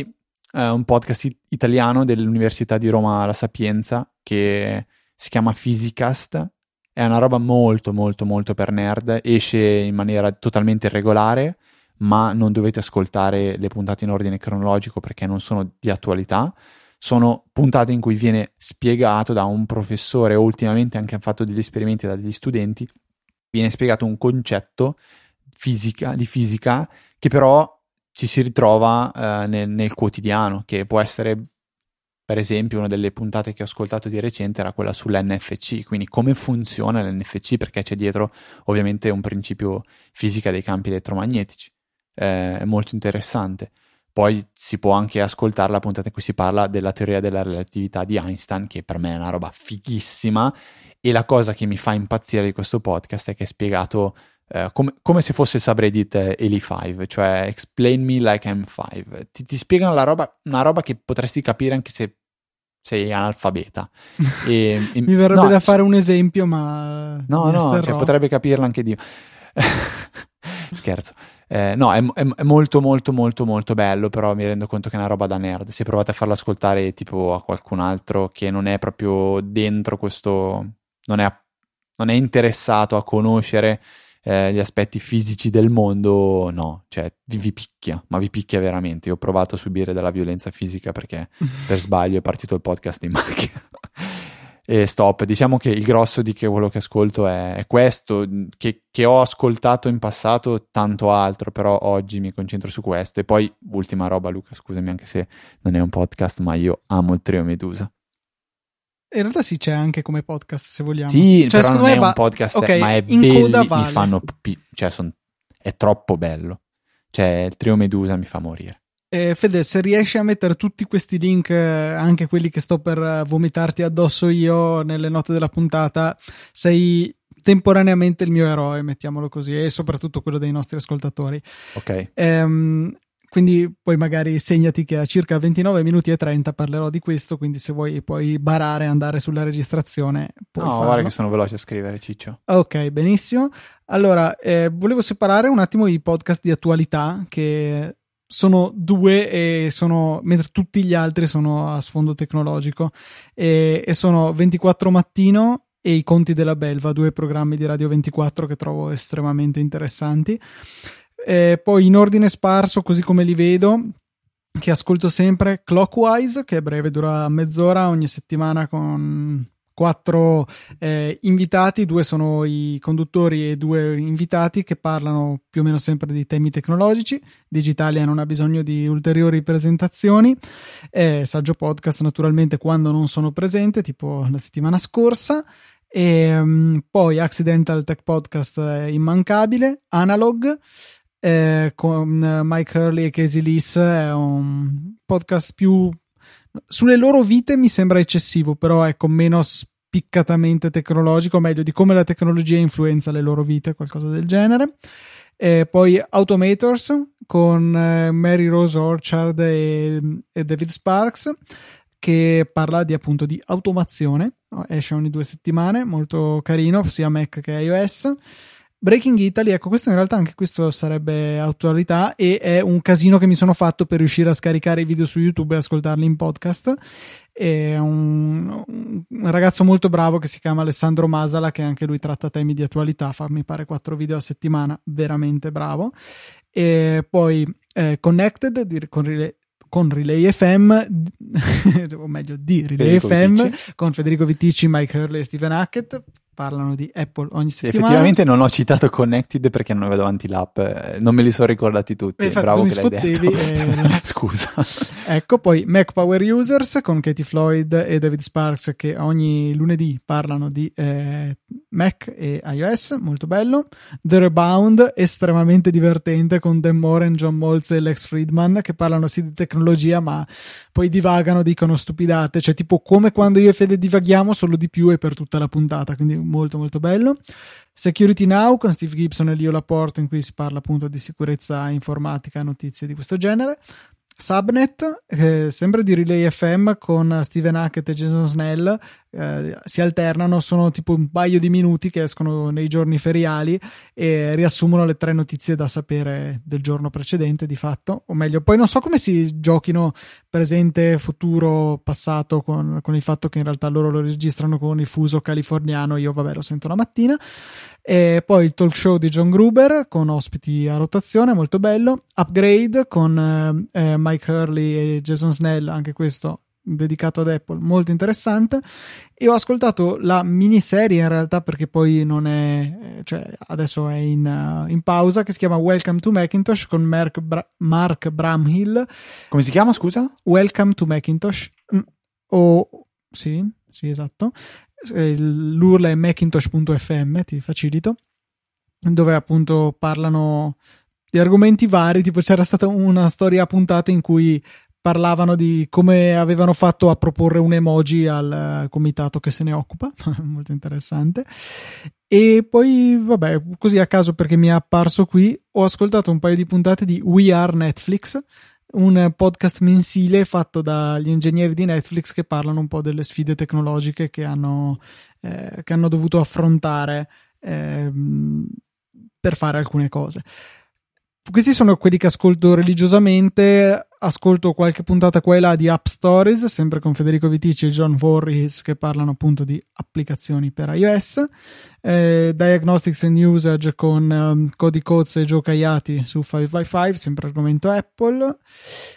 Speaker 2: eh, un podcast italiano dell'Università di Roma La Sapienza che si chiama Physicast, è una roba molto molto molto per nerd, esce in maniera totalmente irregolare, ma non dovete ascoltare le puntate in ordine cronologico perché non sono di attualità. Sono puntate in cui viene spiegato da un professore o ultimamente anche hanno fatto degli esperimenti da degli studenti, viene spiegato un concetto fisica, di fisica che però ci si ritrova eh, nel, nel quotidiano, che può essere per esempio, una delle puntate che ho ascoltato di recente era quella sull'NFC, quindi come funziona l'NFC, perché c'è dietro ovviamente un principio fisica dei campi elettromagnetici. Eh, molto interessante. Poi si può anche ascoltare la puntata in cui si parla della teoria della relatività di Einstein, che per me è una roba fighissima. E la cosa che mi fa impazzire di questo podcast è che è spiegato Uh, come, come, se fosse il subreddit eh, Eli5, cioè explain me like I'm 5. Ti, ti spiegano la roba, una roba che potresti capire anche se sei analfabeta.
Speaker 1: E, e, Mi verrebbe no, da fare un esempio, ma...
Speaker 2: No, no, cioè, potrebbe capirla anche Dio. Scherzo. Eh, no, è, è, è, molto molto molto molto bello, però mi rendo conto che è una roba da nerd. Se provate a farlo ascoltare tipo a qualcun altro che non è proprio dentro questo... non è, non è interessato a conoscere eh, gli aspetti fisici del mondo, no, cioè vi, vi, picchia, ma vi picchia veramente. Io ho provato a subire della violenza fisica perché per sbaglio è partito il podcast in macchina. E stop, diciamo che il grosso di che quello che ascolto è, è questo, che, che, ho ascoltato in passato, tanto altro, però oggi mi concentro su questo. E poi, ultima roba, Luca, scusami anche se non è un podcast, ma io amo il trio Medusa.
Speaker 1: In realtà sì, c'è anche come podcast se vogliamo.
Speaker 2: Sì, cioè, però non è va... un podcast, okay, ma è bello, vale. mi fanno pi... cioè son... è troppo bello. Cioè, il trio Medusa mi fa morire.
Speaker 1: Eh, Fede, se riesci a mettere tutti questi link, eh, anche quelli che sto per vomitarti addosso io nelle note della puntata, sei temporaneamente il mio eroe, mettiamolo così, e soprattutto quello dei nostri ascoltatori.
Speaker 2: Ok.
Speaker 1: Ehm, quindi poi magari segnati che a circa 29 minuti e 30 parlerò di questo, quindi se vuoi puoi barare e andare sulla registrazione. Puoi
Speaker 2: no,
Speaker 1: farlo.
Speaker 2: guarda che sono veloce a scrivere, Ciccio.
Speaker 1: Ok, benissimo. Allora, eh, volevo separare un attimo i podcast di attualità che sono due e sono mentre tutti gli altri sono a sfondo tecnologico e, e sono 24 mattino e i conti della Belva, due programmi di Radio 24 che trovo estremamente interessanti. E poi in ordine sparso, così come li vedo, che ascolto sempre Clockwise, che è breve, dura mezz'ora ogni settimana con quattro eh, invitati, due sono i conduttori e due invitati che parlano più o meno sempre di temi tecnologici. Digitalia non ha bisogno di ulteriori presentazioni. Eh, saggio podcast naturalmente quando non sono presente, tipo la settimana scorsa. E um, poi Accidental Tech Podcast immancabile, Analog eh, con Mike Hurley e Casey Lees è un podcast più sulle loro vite mi sembra eccessivo, però ecco meno spiccatamente tecnologico, meglio di come la tecnologia influenza le loro vite, qualcosa del genere. E poi Automators con eh, Mary Rose Orchard e, e, David Sparks che parla di appunto di automazione, esce ogni due settimane, molto carino sia Mac che iOS. Breaking Italy, ecco, questo in realtà anche questo sarebbe attualità e è un casino che mi sono fatto per riuscire a scaricare i video su YouTube e ascoltarli in podcast. È un, un ragazzo molto bravo che si chiama Alessandro Masala, che anche lui tratta temi di attualità, fa mi pare quattro video a settimana, veramente bravo. E poi eh, Connected con, con Relay FM, o meglio di Relay Federico FM, Viticci. con Federico Viticci, Mike Hurley e Stephen Hackett parlano di Apple ogni settimana.
Speaker 2: Sì, effettivamente non ho citato Connected perché non avevo davanti l'app, eh, non me li sono ricordati tutti.
Speaker 1: Eh,
Speaker 2: Bravo
Speaker 1: mi
Speaker 2: detto.
Speaker 1: E...
Speaker 2: Scusa.
Speaker 1: ecco, poi Mac Power Users con Katie Floyd e David Sparks che ogni lunedì parlano di eh, Mac e iOS, molto bello. The Rebound, estremamente divertente con Dan Moore, John Moltz e Lex Friedman che parlano sì di tecnologia ma poi divagano, dicono stupidate, cioè tipo come quando io e Fede divaghiamo solo di più e per tutta la puntata, quindi molto molto bello. Security Now con Steve Gibson e Leo Laporte in cui si parla appunto di sicurezza informatica notizie di questo genere. Subnet, eh, sempre di Relay FM con Steven Hackett e Jason Snell, eh, si alternano, sono tipo un paio di minuti che escono nei giorni feriali e riassumono le tre notizie da sapere del giorno precedente di fatto, o meglio, poi non so come si giochino presente, futuro, passato con, con il fatto che in realtà loro lo registrano con il fuso californiano, io vabbè lo sento la mattina. E poi il talk show di John Gruber con ospiti a rotazione, molto bello. Upgrade con eh, eh Mike Hurley e Jason Snell, anche questo dedicato ad Apple, molto interessante. E ho ascoltato la miniserie in realtà perché poi non è, cioè adesso è in, uh, in pausa, che si chiama Welcome to Macintosh con Mark, Bra- Mark Bramhill.
Speaker 2: Come si chiama, scusa?
Speaker 1: Welcome to Macintosh. Mm, o sì, sì, esatto. L'URL è macintosh.fm, ti facilito, dove appunto parlano di argomenti vari, tipo c'era stata una storia a puntate in cui parlavano di come avevano fatto a proporre un emoji al comitato che se ne occupa, molto interessante. E poi, vabbè, così a caso perché mi è apparso qui, ho ascoltato un paio di puntate di We Are Netflix, un podcast mensile fatto dagli ingegneri di Netflix che parlano un po' delle sfide tecnologiche che hanno, eh, che hanno dovuto affrontare eh, per fare alcune cose. Questi sono quelli che ascolto religiosamente. Ascolto qualche puntata qua e là di App Stories, sempre con Federico Vitici e John Voorhees, che parlano appunto di applicazioni per iOS. Eh, Diagnostics and Usage con um, Cody Coates e Joe Caiati su 5x5, sempre argomento Apple.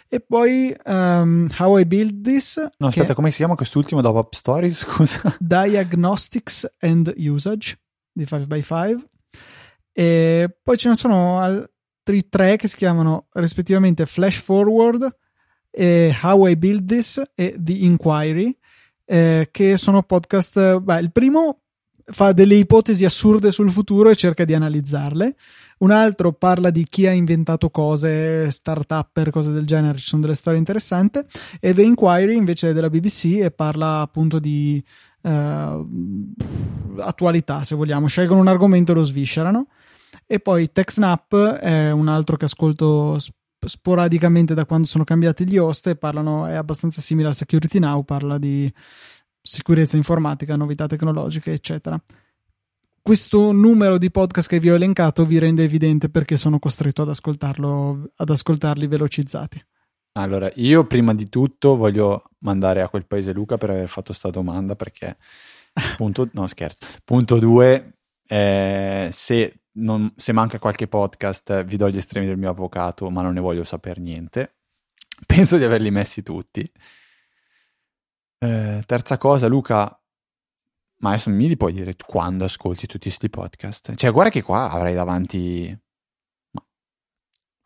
Speaker 1: E poi um, How I Build This.
Speaker 2: No, aspetta, come si chiama quest'ultimo dopo App Stories? Scusa.
Speaker 1: Diagnostics and Usage di 5x5. E poi ce ne sono. Al- altri tre che si chiamano rispettivamente Flash Forward, eh, How I Build This e The Inquiry, eh, che sono podcast. Beh, il primo fa delle ipotesi assurde sul futuro e cerca di analizzarle. Un altro parla di chi ha inventato cose, start-up, cose del genere, ci sono delle storie interessanti. E The Inquiry invece è della BBC e parla appunto di uh, attualità, se vogliamo. Scelgono un argomento e lo sviscerano. E poi TechSnap è un altro che ascolto sporadicamente da quando sono cambiati gli host e parlano, è abbastanza simile a Security Now, parla di sicurezza informatica, novità tecnologiche, eccetera. Questo numero di podcast che vi ho elencato vi rende evidente perché sono costretto ad, ascoltarlo, ad ascoltarli velocizzati.
Speaker 2: Allora, io prima di tutto voglio mandare a quel paese Luca per aver fatto questa domanda perché punto, no scherzo, punto due, eh, se, non, se manca qualche podcast vi do gli estremi del mio avvocato ma non ne voglio sapere niente, penso di averli messi tutti. Eh, terza cosa, Luca, ma adesso mi puoi dire quando ascolti tutti questi podcast? Cioè, guarda che qua avrai davanti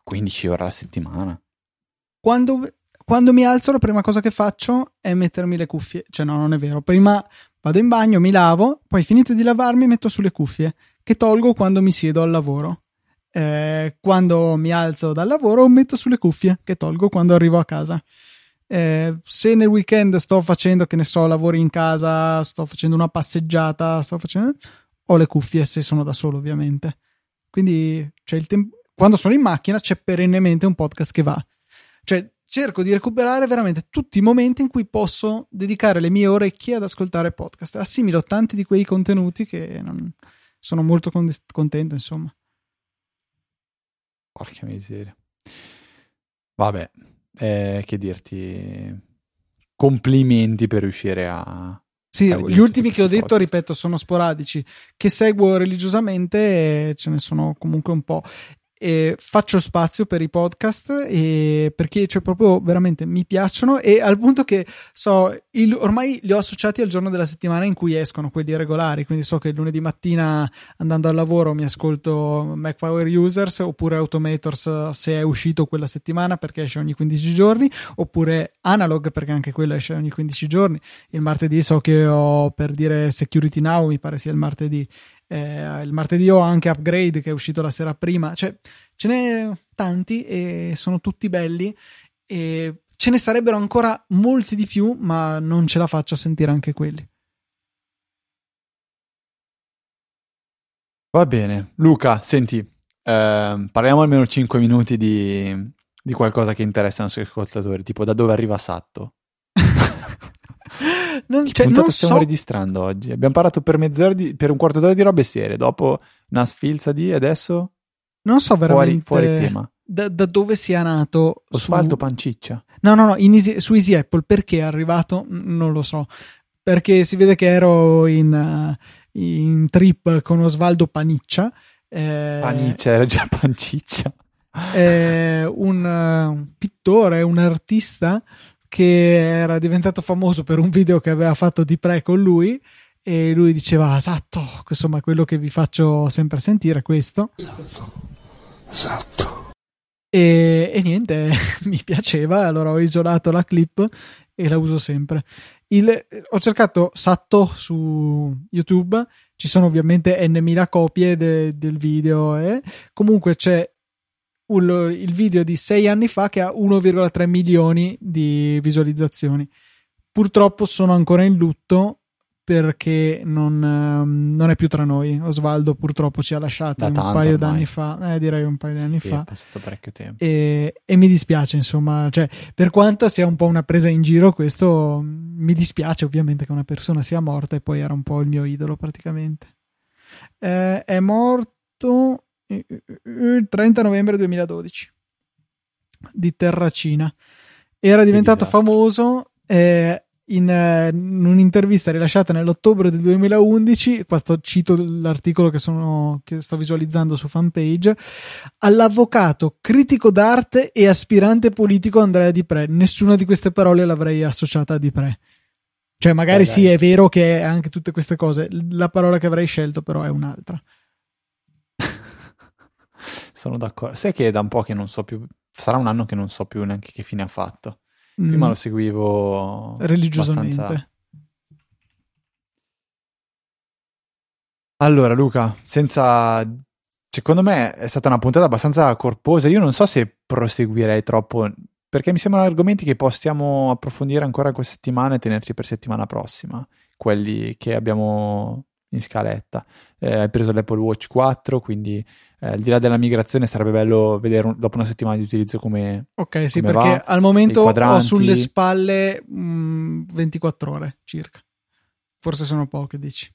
Speaker 2: 15 ore alla settimana.
Speaker 1: Quando, quando, mi alzo, la prima cosa che faccio è mettermi le cuffie. Cioè, no, non è vero. Prima vado in bagno, mi lavo, poi finito di lavarmi, metto sulle cuffie che tolgo quando mi siedo al lavoro. Eh, quando mi alzo dal lavoro, metto sulle cuffie che tolgo quando arrivo a casa. Eh, se nel weekend sto facendo, che ne so, lavori in casa, sto facendo una passeggiata, sto facendo. ho le cuffie se sono da solo, ovviamente. Quindi il tempo. Quando sono in macchina c'è perennemente un podcast che va. Cioè, cerco di recuperare veramente tutti i momenti in cui posso dedicare le mie orecchie ad ascoltare podcast. Assimilo tanti di quei contenuti che non... sono molto con- contento, insomma.
Speaker 2: Porca miseria. Vabbè, eh, che dirti, complimenti per riuscire a...
Speaker 1: Sì, gli ultimi che ho detto, podcast. ripeto, sono sporadici. Che seguo religiosamente ce ne sono comunque un po' e faccio spazio per i podcast e perché cioè, proprio veramente mi piacciono e al punto che so il, ormai li ho associati al giorno della settimana in cui escono quelli regolari quindi so che lunedì mattina andando al lavoro mi ascolto Mac Power Users oppure Automators se è uscito quella settimana perché esce ogni 15 giorni oppure Analog perché anche quello esce ogni 15 giorni. Il martedì so che ho per dire Security Now mi pare sia il martedì eh, il martedì ho anche Upgrade che è uscito la sera prima, cioè ce n'è tanti e sono tutti belli e ce ne sarebbero ancora molti di più, ma non ce la faccio a sentire anche quelli.
Speaker 2: Va bene, Luca, senti, eh, parliamo almeno 5 minuti di, di qualcosa che interessa ai nostri ascoltatori, tipo da dove arriva Satto.
Speaker 1: non, cioè, non
Speaker 2: stiamo
Speaker 1: so...
Speaker 2: registrando oggi? Abbiamo parlato per mezz'ora di, per un quarto d'ora di robe serie, dopo una sfilza di adesso
Speaker 1: non so veramente
Speaker 2: fuori, fuori tema.
Speaker 1: Da, da, dove sia nato
Speaker 2: Osvaldo su... Panciccia.
Speaker 1: No, no, no, Easy, su Easy Apple perché è arrivato non lo so. Perché si vede che ero in, uh, in trip con Osvaldo Paniccia.
Speaker 2: Eh, Paniccia, era già Panciccia.
Speaker 1: Eh, un, un pittore, un artista che era diventato famoso per un video che aveva fatto di pre con lui e lui diceva esatto, insomma quello che vi faccio sempre sentire è questo.
Speaker 4: Esatto, esatto.
Speaker 1: E, e niente, mi piaceva, allora ho isolato la clip e la uso sempre. Il, ho cercato Satto su YouTube, ci sono ovviamente n copie de, del video e comunque c'è il video di sei anni fa che ha 1,3 milioni di visualizzazioni. Purtroppo sono ancora in lutto perché non, um, non è più tra noi. Osvaldo purtroppo ci ha lasciati un paio d'anni fa, eh, direi un paio di anni sì, fa.
Speaker 2: È passato parecchio tempo.
Speaker 1: E, e, mi dispiace, insomma, cioè, per quanto sia un po' una presa in giro, questo mi dispiace ovviamente che una persona sia morta e poi era un po' il mio idolo praticamente. Eh, è morto 30 novembre 2012 di Terracina. Era diventato famoso eh, in, eh, in, un'intervista rilasciata nell'ottobre del 2011. Qua sto, cito l'articolo che, sono, che sto visualizzando su fanpage. All'avvocato, critico d'arte e aspirante politico Andrea Di Pre. Nessuna di queste parole l'avrei associata a Di Pre. Cioè, magari eh, sì, è vero che anche tutte queste cose. La parola che avrei scelto, però, è un'altra
Speaker 2: sono d'accordo. Sai che è da un po' che non so più, sarà un anno che non so più neanche che fine ha fatto. Prima mm. lo seguivo
Speaker 1: religiosamente.
Speaker 2: Abbastanza... Allora, Luca, senza. Secondo me è stata una puntata abbastanza corposa. Io non so se proseguirei troppo, perché mi sembrano argomenti che possiamo approfondire ancora questa settimana e tenerci per settimana prossima. Quelli che abbiamo in scaletta. Eh, hai preso l'Apple Watch 4, quindi eh, al di là della migrazione sarebbe bello vedere un, dopo una settimana di utilizzo come
Speaker 1: Ok, sì,
Speaker 2: come
Speaker 1: perché
Speaker 2: va,
Speaker 1: al momento ho sulle spalle mh, mm, 24 ore circa. Forse sono poche, dici.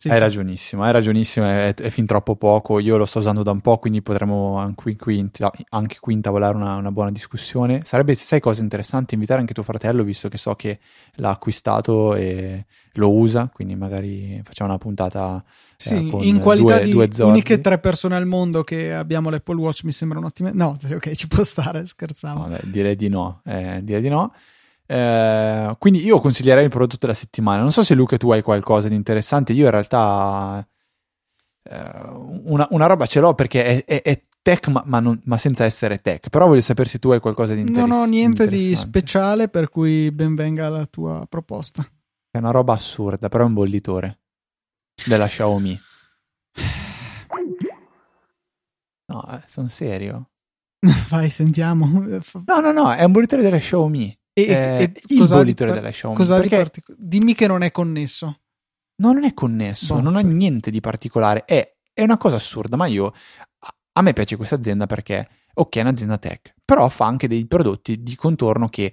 Speaker 2: Sì, hai sì. ragionissimo, hai ragionissimo, è, è, fin troppo poco, io lo sto usando da un po', quindi potremmo anche qui, anche qui intavolare una, una, buona discussione. Sarebbe, sai cosa interessante, invitare anche tuo fratello, visto che so che l'ha acquistato e lo usa, quindi magari facciamo una puntata eh,
Speaker 1: sì, eh, in qualità due, di due uniche tre persone al mondo che abbiamo l'Apple Watch mi sembra un'ottima... No, ok, ci può stare, scherzavo.
Speaker 2: No, direi di no, eh, direi di no. Eh, quindi io consiglierei il prodotto della settimana. Non so se Luca tu hai qualcosa di interessante. Io in realtà eh, una, una, roba ce l'ho perché è, è, è tech, ma, ma, non, ma, senza essere tech. Però voglio sapere se tu hai qualcosa di interessante.
Speaker 1: Non ho niente di speciale, per cui benvenga la tua proposta.
Speaker 2: È una roba assurda, però è un bollitore della Xiaomi. No, eh, sono serio.
Speaker 1: Vai, sentiamo.
Speaker 2: No, no, no, è un bollitore della Xiaomi. E, eh, e il bollitore della Xiaomi.
Speaker 1: Cosa perché... partic- Dimmi che non è connesso.
Speaker 2: No, non è connesso, boh, non ha niente di particolare. È, è, una cosa assurda, ma io... A me piace questa azienda perché, ok, è un'azienda tech, però fa anche dei prodotti di contorno che...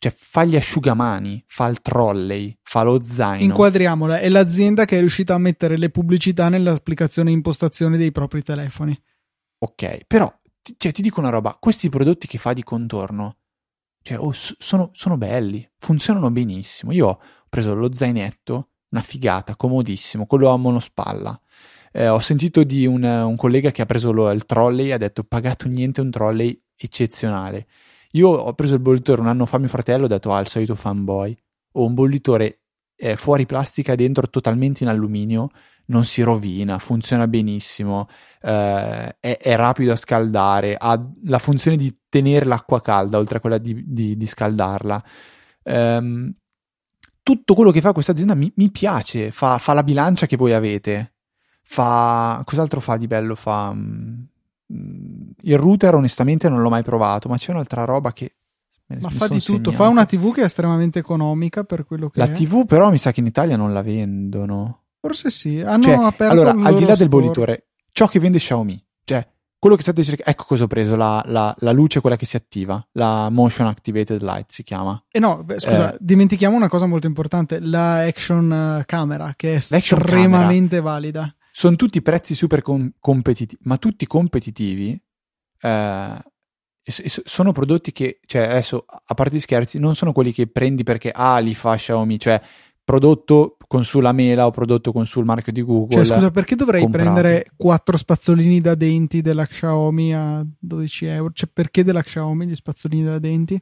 Speaker 2: Cioè, fa gli asciugamani, fa il trolley, fa lo zaino.
Speaker 1: Inquadriamola, è l'azienda che è riuscita a mettere le pubblicità nell'applicazione impostazione dei propri telefoni.
Speaker 2: Ok, però, cioè, ti dico una roba, questi prodotti che fa di contorno cioè, oh, sono, sono belli, funzionano benissimo. Io ho preso lo zainetto, una figata, comodissimo, quello a monospalla. Eh, ho sentito di un, un, collega che ha preso lo, il trolley e ha detto pagato niente, un trolley eccezionale. Io ho preso il bollitore un anno fa, mio fratello, ho detto ah, il solito fanboy. Ho un bollitore eh, fuori plastica dentro totalmente in alluminio non si rovina, funziona benissimo, eh, è, è, rapido a scaldare, ha la funzione di tenere l'acqua calda oltre a quella di, di, di scaldarla. Um, tutto quello che fa questa azienda mi, mi piace, fa, fa, la bilancia che voi avete, fa... cos'altro fa di bello? Fa... Um, il router onestamente non l'ho mai provato, ma c'è un'altra roba che
Speaker 1: ma fa di tutto, segnato. fa una TV che è estremamente economica per quello che
Speaker 2: la
Speaker 1: è.
Speaker 2: TV però mi sa che in Italia non la vendono.
Speaker 1: Forse sì, hanno cioè, aperto
Speaker 2: Allora, al di là
Speaker 1: del
Speaker 2: bollitore, ciò che vende Xiaomi, cioè quello che state cercando, ecco cosa ho preso, la, la, la, luce, quella che si attiva, la Motion Activated Light si chiama.
Speaker 1: E eh no, beh, scusa, eh, dimentichiamo una cosa molto importante, la Action eh, Camera, che è estremamente camera. valida.
Speaker 2: Sono tutti prezzi super com- competitivi, ma tutti competitivi. Eh, sono prodotti che, cioè adesso, a parte gli scherzi, non sono quelli che prendi perché, ah, li fa Xiaomi, cioè prodotto con sulla mela o prodotto con sul marchio di Google.
Speaker 1: Cioè, scusa, perché dovrei comprato. prendere quattro spazzolini da denti della Xiaomi a 12 euro? Cioè, perché della Xiaomi gli spazzolini da denti?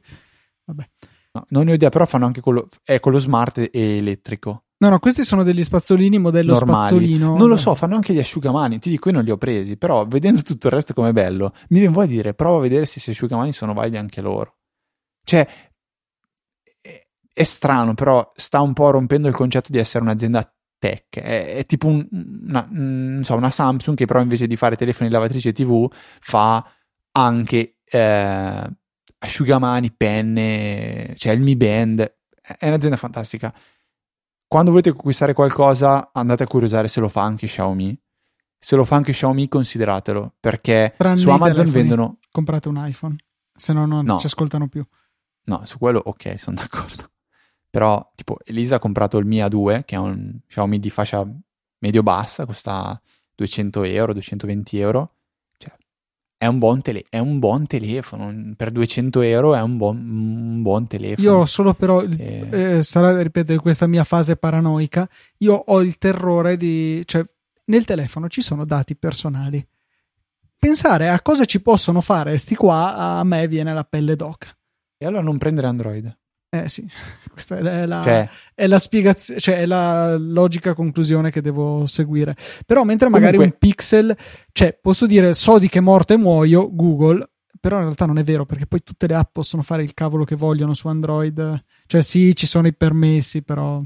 Speaker 1: Vabbè.
Speaker 2: No, non ne ho idea, però fanno anche quello, è quello smart e elettrico.
Speaker 1: No, no, questi sono degli spazzolini modello Normali. spazzolino.
Speaker 2: Non lo so, fanno anche gli asciugamani. Ti dico, io non li ho presi, però vedendo tutto il resto com'è bello, mi viene voglia di dire, prova a vedere se questi asciugamani sono validi anche loro. Cioè, è strano, però sta un po' rompendo il concetto di essere un'azienda tech. È, è tipo un, una, un, so, una, Samsung che però invece di fare telefoni, lavatrici e TV fa anche eh, asciugamani, penne, cioè il Mi Band. È un'azienda fantastica. Quando volete acquistare qualcosa, andate a curiosare se lo fa anche Xiaomi. Se lo fa anche Xiaomi, consideratelo perché Tranne su Amazon vendono.
Speaker 1: Comprate un iPhone, se no non no. ci ascoltano più.
Speaker 2: No, su quello ok, sono d'accordo. Però, tipo, Elisa ha comprato il Mia 2, che è un Xiaomi di fascia medio-bassa, costa 200 euro, 220 euro. Cioè, è un buon, tele- è un buon telefono. Per 200 euro è un buon, un buon telefono.
Speaker 1: Io solo però, e... eh, sarà, ripeto, in questa mia fase paranoica, io ho il terrore di... Cioè, nel telefono ci sono dati personali. Pensare a cosa ci possono fare sti qua, a me viene la pelle d'oca.
Speaker 2: E allora non prendere Android.
Speaker 1: Eh sì, questa è la, cioè, è la spiegazione, cioè è la logica conclusione che devo seguire. Però mentre magari comunque... un pixel, cioè posso dire so di che morte muoio, Google, però in realtà non è vero perché poi tutte le app possono fare il cavolo che vogliono su Android. Cioè sì, ci sono i permessi, però...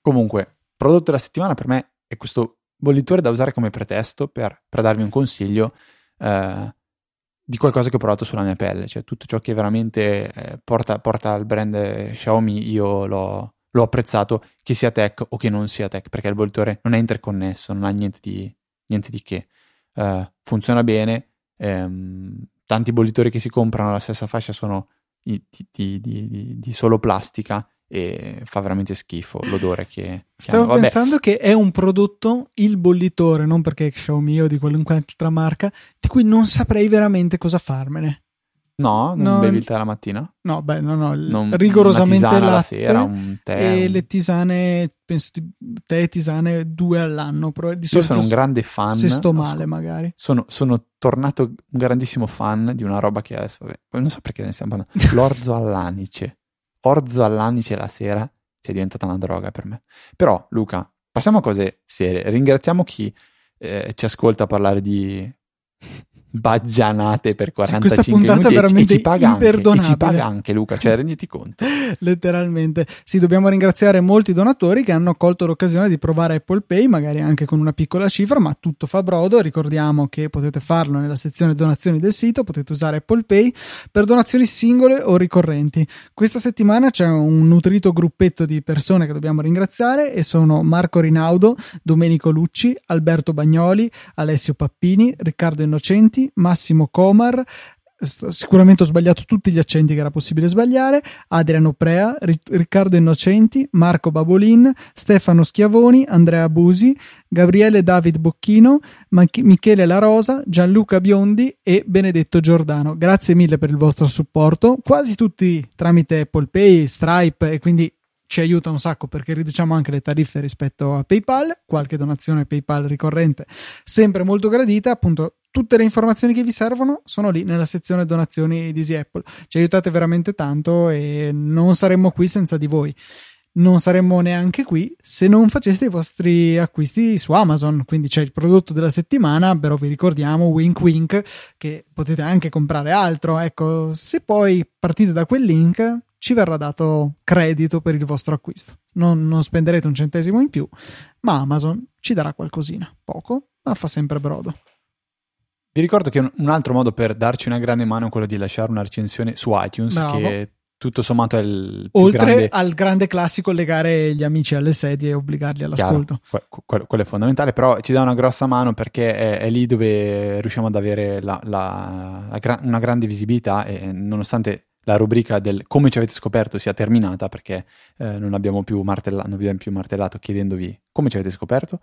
Speaker 2: Comunque, prodotto della settimana per me è questo bollitore da usare come pretesto per, per darvi un consiglio. Eh, di qualcosa che ho provato sulla mia pelle, cioè tutto ciò che veramente eh, porta, porta al brand Xiaomi io l'ho, l'ho apprezzato che sia tech o che non sia tech, perché il bollitore non è interconnesso, non ha niente di, niente di che. Uh, funziona bene, ehm, tanti bollitori che si comprano la stessa fascia sono di, di, di, di solo plastica e fa veramente schifo l'odore che
Speaker 1: stavo che pensando che è un prodotto il bollitore non perché è Xiaomi o di qualunque altra marca di cui non saprei veramente cosa farmene
Speaker 2: No, non no, bevi il tè la mattina?
Speaker 1: No, beh, no, no, non, rigorosamente latte
Speaker 2: la sera, un tè,
Speaker 1: e
Speaker 2: un...
Speaker 1: le tisane, penso di tè e tisane due all'anno. Però di
Speaker 2: Io sono un grande fan.
Speaker 1: Se sto male, magari.
Speaker 2: Sono, sono, tornato un grandissimo fan di una roba che adesso, non so perché ne stiamo parlando, l'orzo all'anice. Orzo all'anice la sera, cioè è diventata una droga per me. Però, Luca, passiamo a cose serie. Ringraziamo chi eh, ci ascolta parlare di baggianate per 45 sì, minuti e, e, ci paga anche, ci paga anche Luca, cioè renditi conto.
Speaker 1: Letteralmente. Sì, dobbiamo ringraziare molti donatori che hanno colto l'occasione di provare Apple Pay, magari anche con una piccola cifra, ma tutto fa brodo. Ricordiamo che potete farlo nella sezione donazioni del sito, potete usare Apple Pay per donazioni singole o ricorrenti. Questa settimana c'è un nutrito gruppetto di persone che dobbiamo ringraziare e sono Marco Rinaudo, Domenico Lucci, Alberto Bagnoli, Alessio Pappini, Riccardo Innocenti, Massimo Comar, sicuramente ho sbagliato tutti gli accenti che era possibile sbagliare, Adriano Prea, Riccardo Innocenti, Marco Babolin, Stefano Schiavoni, Andrea Busi, Gabriele David Bocchino, Michele La Rosa, Gianluca Biondi e Benedetto Giordano. Grazie mille per il vostro supporto, quasi tutti tramite Apple Pay, Stripe e quindi ci aiuta un sacco perché riduciamo anche le tariffe rispetto a PayPal, qualche donazione PayPal ricorrente sempre molto gradita, appunto tutte le informazioni che vi servono sono lì nella sezione donazioni di Easy Apple. Ci aiutate veramente tanto e non saremmo qui senza di voi. Non saremmo neanche qui se non faceste i vostri acquisti su Amazon. Quindi c'è il prodotto della settimana, però vi ricordiamo, wink wink, che potete anche comprare altro. Ecco, se poi partite da quel link, ci verrà dato credito per il vostro acquisto. Non, non, spenderete un centesimo in più, ma Amazon ci darà qualcosina. Poco, ma fa sempre brodo.
Speaker 2: Vi ricordo che un altro modo per darci una grande mano è quello di lasciare una recensione su iTunes, Bravo. che tutto sommato è il
Speaker 1: Oltre
Speaker 2: grande...
Speaker 1: al grande classico legare gli amici alle sedie e obbligarli all'ascolto.
Speaker 2: Chiaro, quello, quello, è fondamentale, però ci dà una grossa mano perché è, è lì dove riusciamo ad avere la, la, la, una grande visibilità e nonostante la rubrica del come ci avete scoperto sia terminata perché eh, non, abbiamo più martellato, non abbiamo più martellato chiedendovi come ci avete scoperto.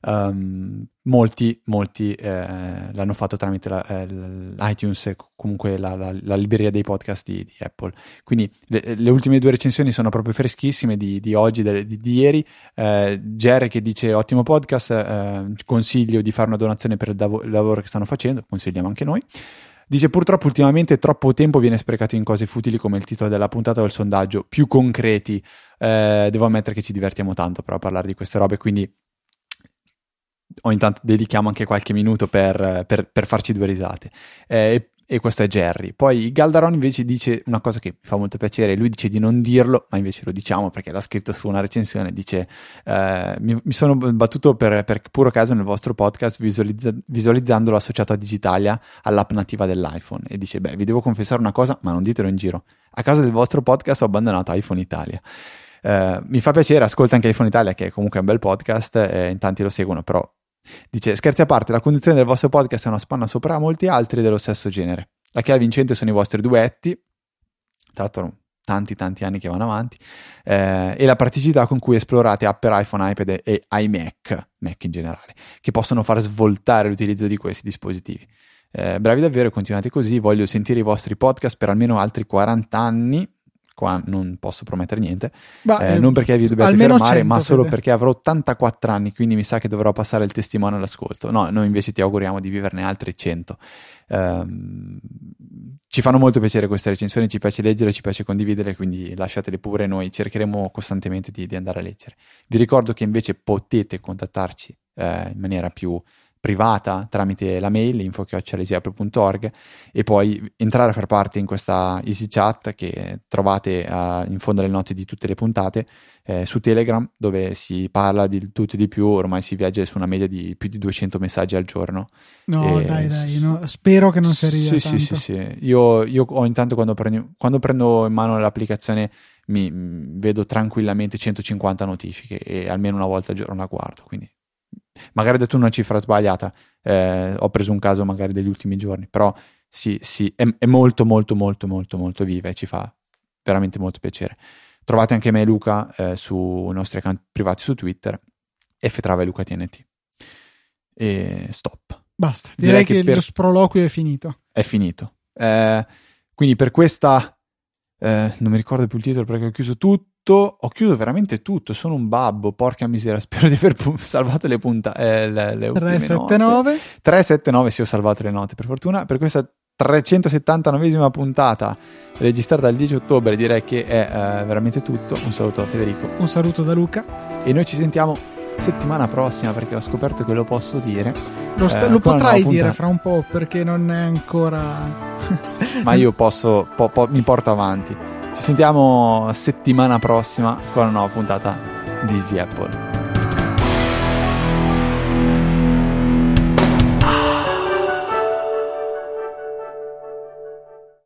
Speaker 2: Um, molti, molti eh, l'hanno fatto tramite la, eh, l'iTunes e comunque la, la, la, libreria dei podcast di, di Apple. Quindi le, le, ultime due recensioni sono proprio freschissime di, di oggi, di, di, ieri. Eh, Jerry che dice ottimo podcast, eh, consiglio di fare una donazione per il, dav- il lavoro che stanno facendo, consigliamo anche noi. Dice purtroppo ultimamente troppo tempo viene sprecato in cose futili come il titolo della puntata o il sondaggio, più concreti. Eh, devo ammettere che ci divertiamo tanto però a parlare di queste robe, quindi ogni tanto dedichiamo anche qualche minuto per, per, per farci due risate. Eh, e questo è Jerry. Poi Galdaron invece dice una cosa che mi fa molto piacere, lui dice di non dirlo, ma invece lo diciamo perché l'ha scritto su una recensione, dice eh, mi, mi, sono battuto per, per, puro caso nel vostro podcast visualizza, visualizzandolo associato a Digitalia, all'app nativa dell'iPhone e dice beh vi devo confessare una cosa, ma non ditelo in giro, a causa del vostro podcast ho abbandonato iPhone Italia. Eh, mi fa piacere, ascolta anche iPhone Italia che è comunque un bel podcast, eh, in tanti lo seguono, però Dice, scherzi a parte, la conduzione del vostro podcast è una spanna sopra molti altri dello stesso genere. La chiave vincente sono i vostri duetti, tra l'altro tanti tanti anni che vanno avanti, eh, e la praticità con cui esplorate app per iPhone, iPad e iMac, Mac in generale, che possono far svoltare l'utilizzo di questi dispositivi. Eh, bravi davvero, continuate così, voglio sentire i vostri podcast per almeno altri 40 anni, qua non posso promettere niente, bah, eh, non perché vi dobbiate fermare, 100, ma solo fede. perché avrò 84 anni, quindi mi sa che dovrò passare il testimone all'ascolto. No, noi invece ti auguriamo di viverne altri 100. Um, ci fanno molto piacere queste recensioni, ci piace leggere, ci piace condividere, quindi lasciatele pure, noi cercheremo costantemente di, di andare a leggere. Vi ricordo che invece potete contattarci eh, in maniera più privata tramite la mail info.easyapple.org e poi entrare a far parte in questa easy chat che trovate uh, in fondo alle note di tutte le puntate eh, su Telegram dove si parla di tutto e di più, ormai si viaggia su una media di più di 200 messaggi al giorno.
Speaker 1: No,
Speaker 2: e,
Speaker 1: dai, dai, no, spero che non si arrivi
Speaker 2: sì,
Speaker 1: a
Speaker 2: sì, sì, sì, Io, io ho intanto quando prendo, quando prendo in mano l'applicazione mi vedo tranquillamente 150 notifiche e almeno una volta al giorno la guardo, quindi magari ho detto una cifra sbagliata, eh, ho preso un caso magari degli ultimi giorni, però sì, sì, è, è molto molto molto molto molto viva e ci fa veramente molto piacere. Trovate anche me e Luca eh, sui nostri account privati su Twitter, ftrava e Luca TNT. E stop.
Speaker 1: Basta, direi, direi che, che per... lo sproloquio è finito.
Speaker 2: È finito. Eh, quindi per questa, eh, non mi ricordo più il titolo perché ho chiuso tutto, ho chiuso veramente tutto, sono un babbo, porca miseria, spero di aver pu- salvato le puntate, eh, le, le
Speaker 1: 379.
Speaker 2: 379, sì ho salvato le note per fortuna, per questa 379esima puntata registrata il 10 ottobre direi che è uh, veramente tutto. Un saluto da Federico.
Speaker 1: Un saluto da Luca.
Speaker 2: E noi ci sentiamo settimana prossima perché ho scoperto che lo posso dire.
Speaker 1: Lo, st- eh, lo potrai dire fra un po' perché non è ancora
Speaker 2: ma io posso po- po- mi porto avanti ci sentiamo settimana prossima con una nuova puntata di Easy Apple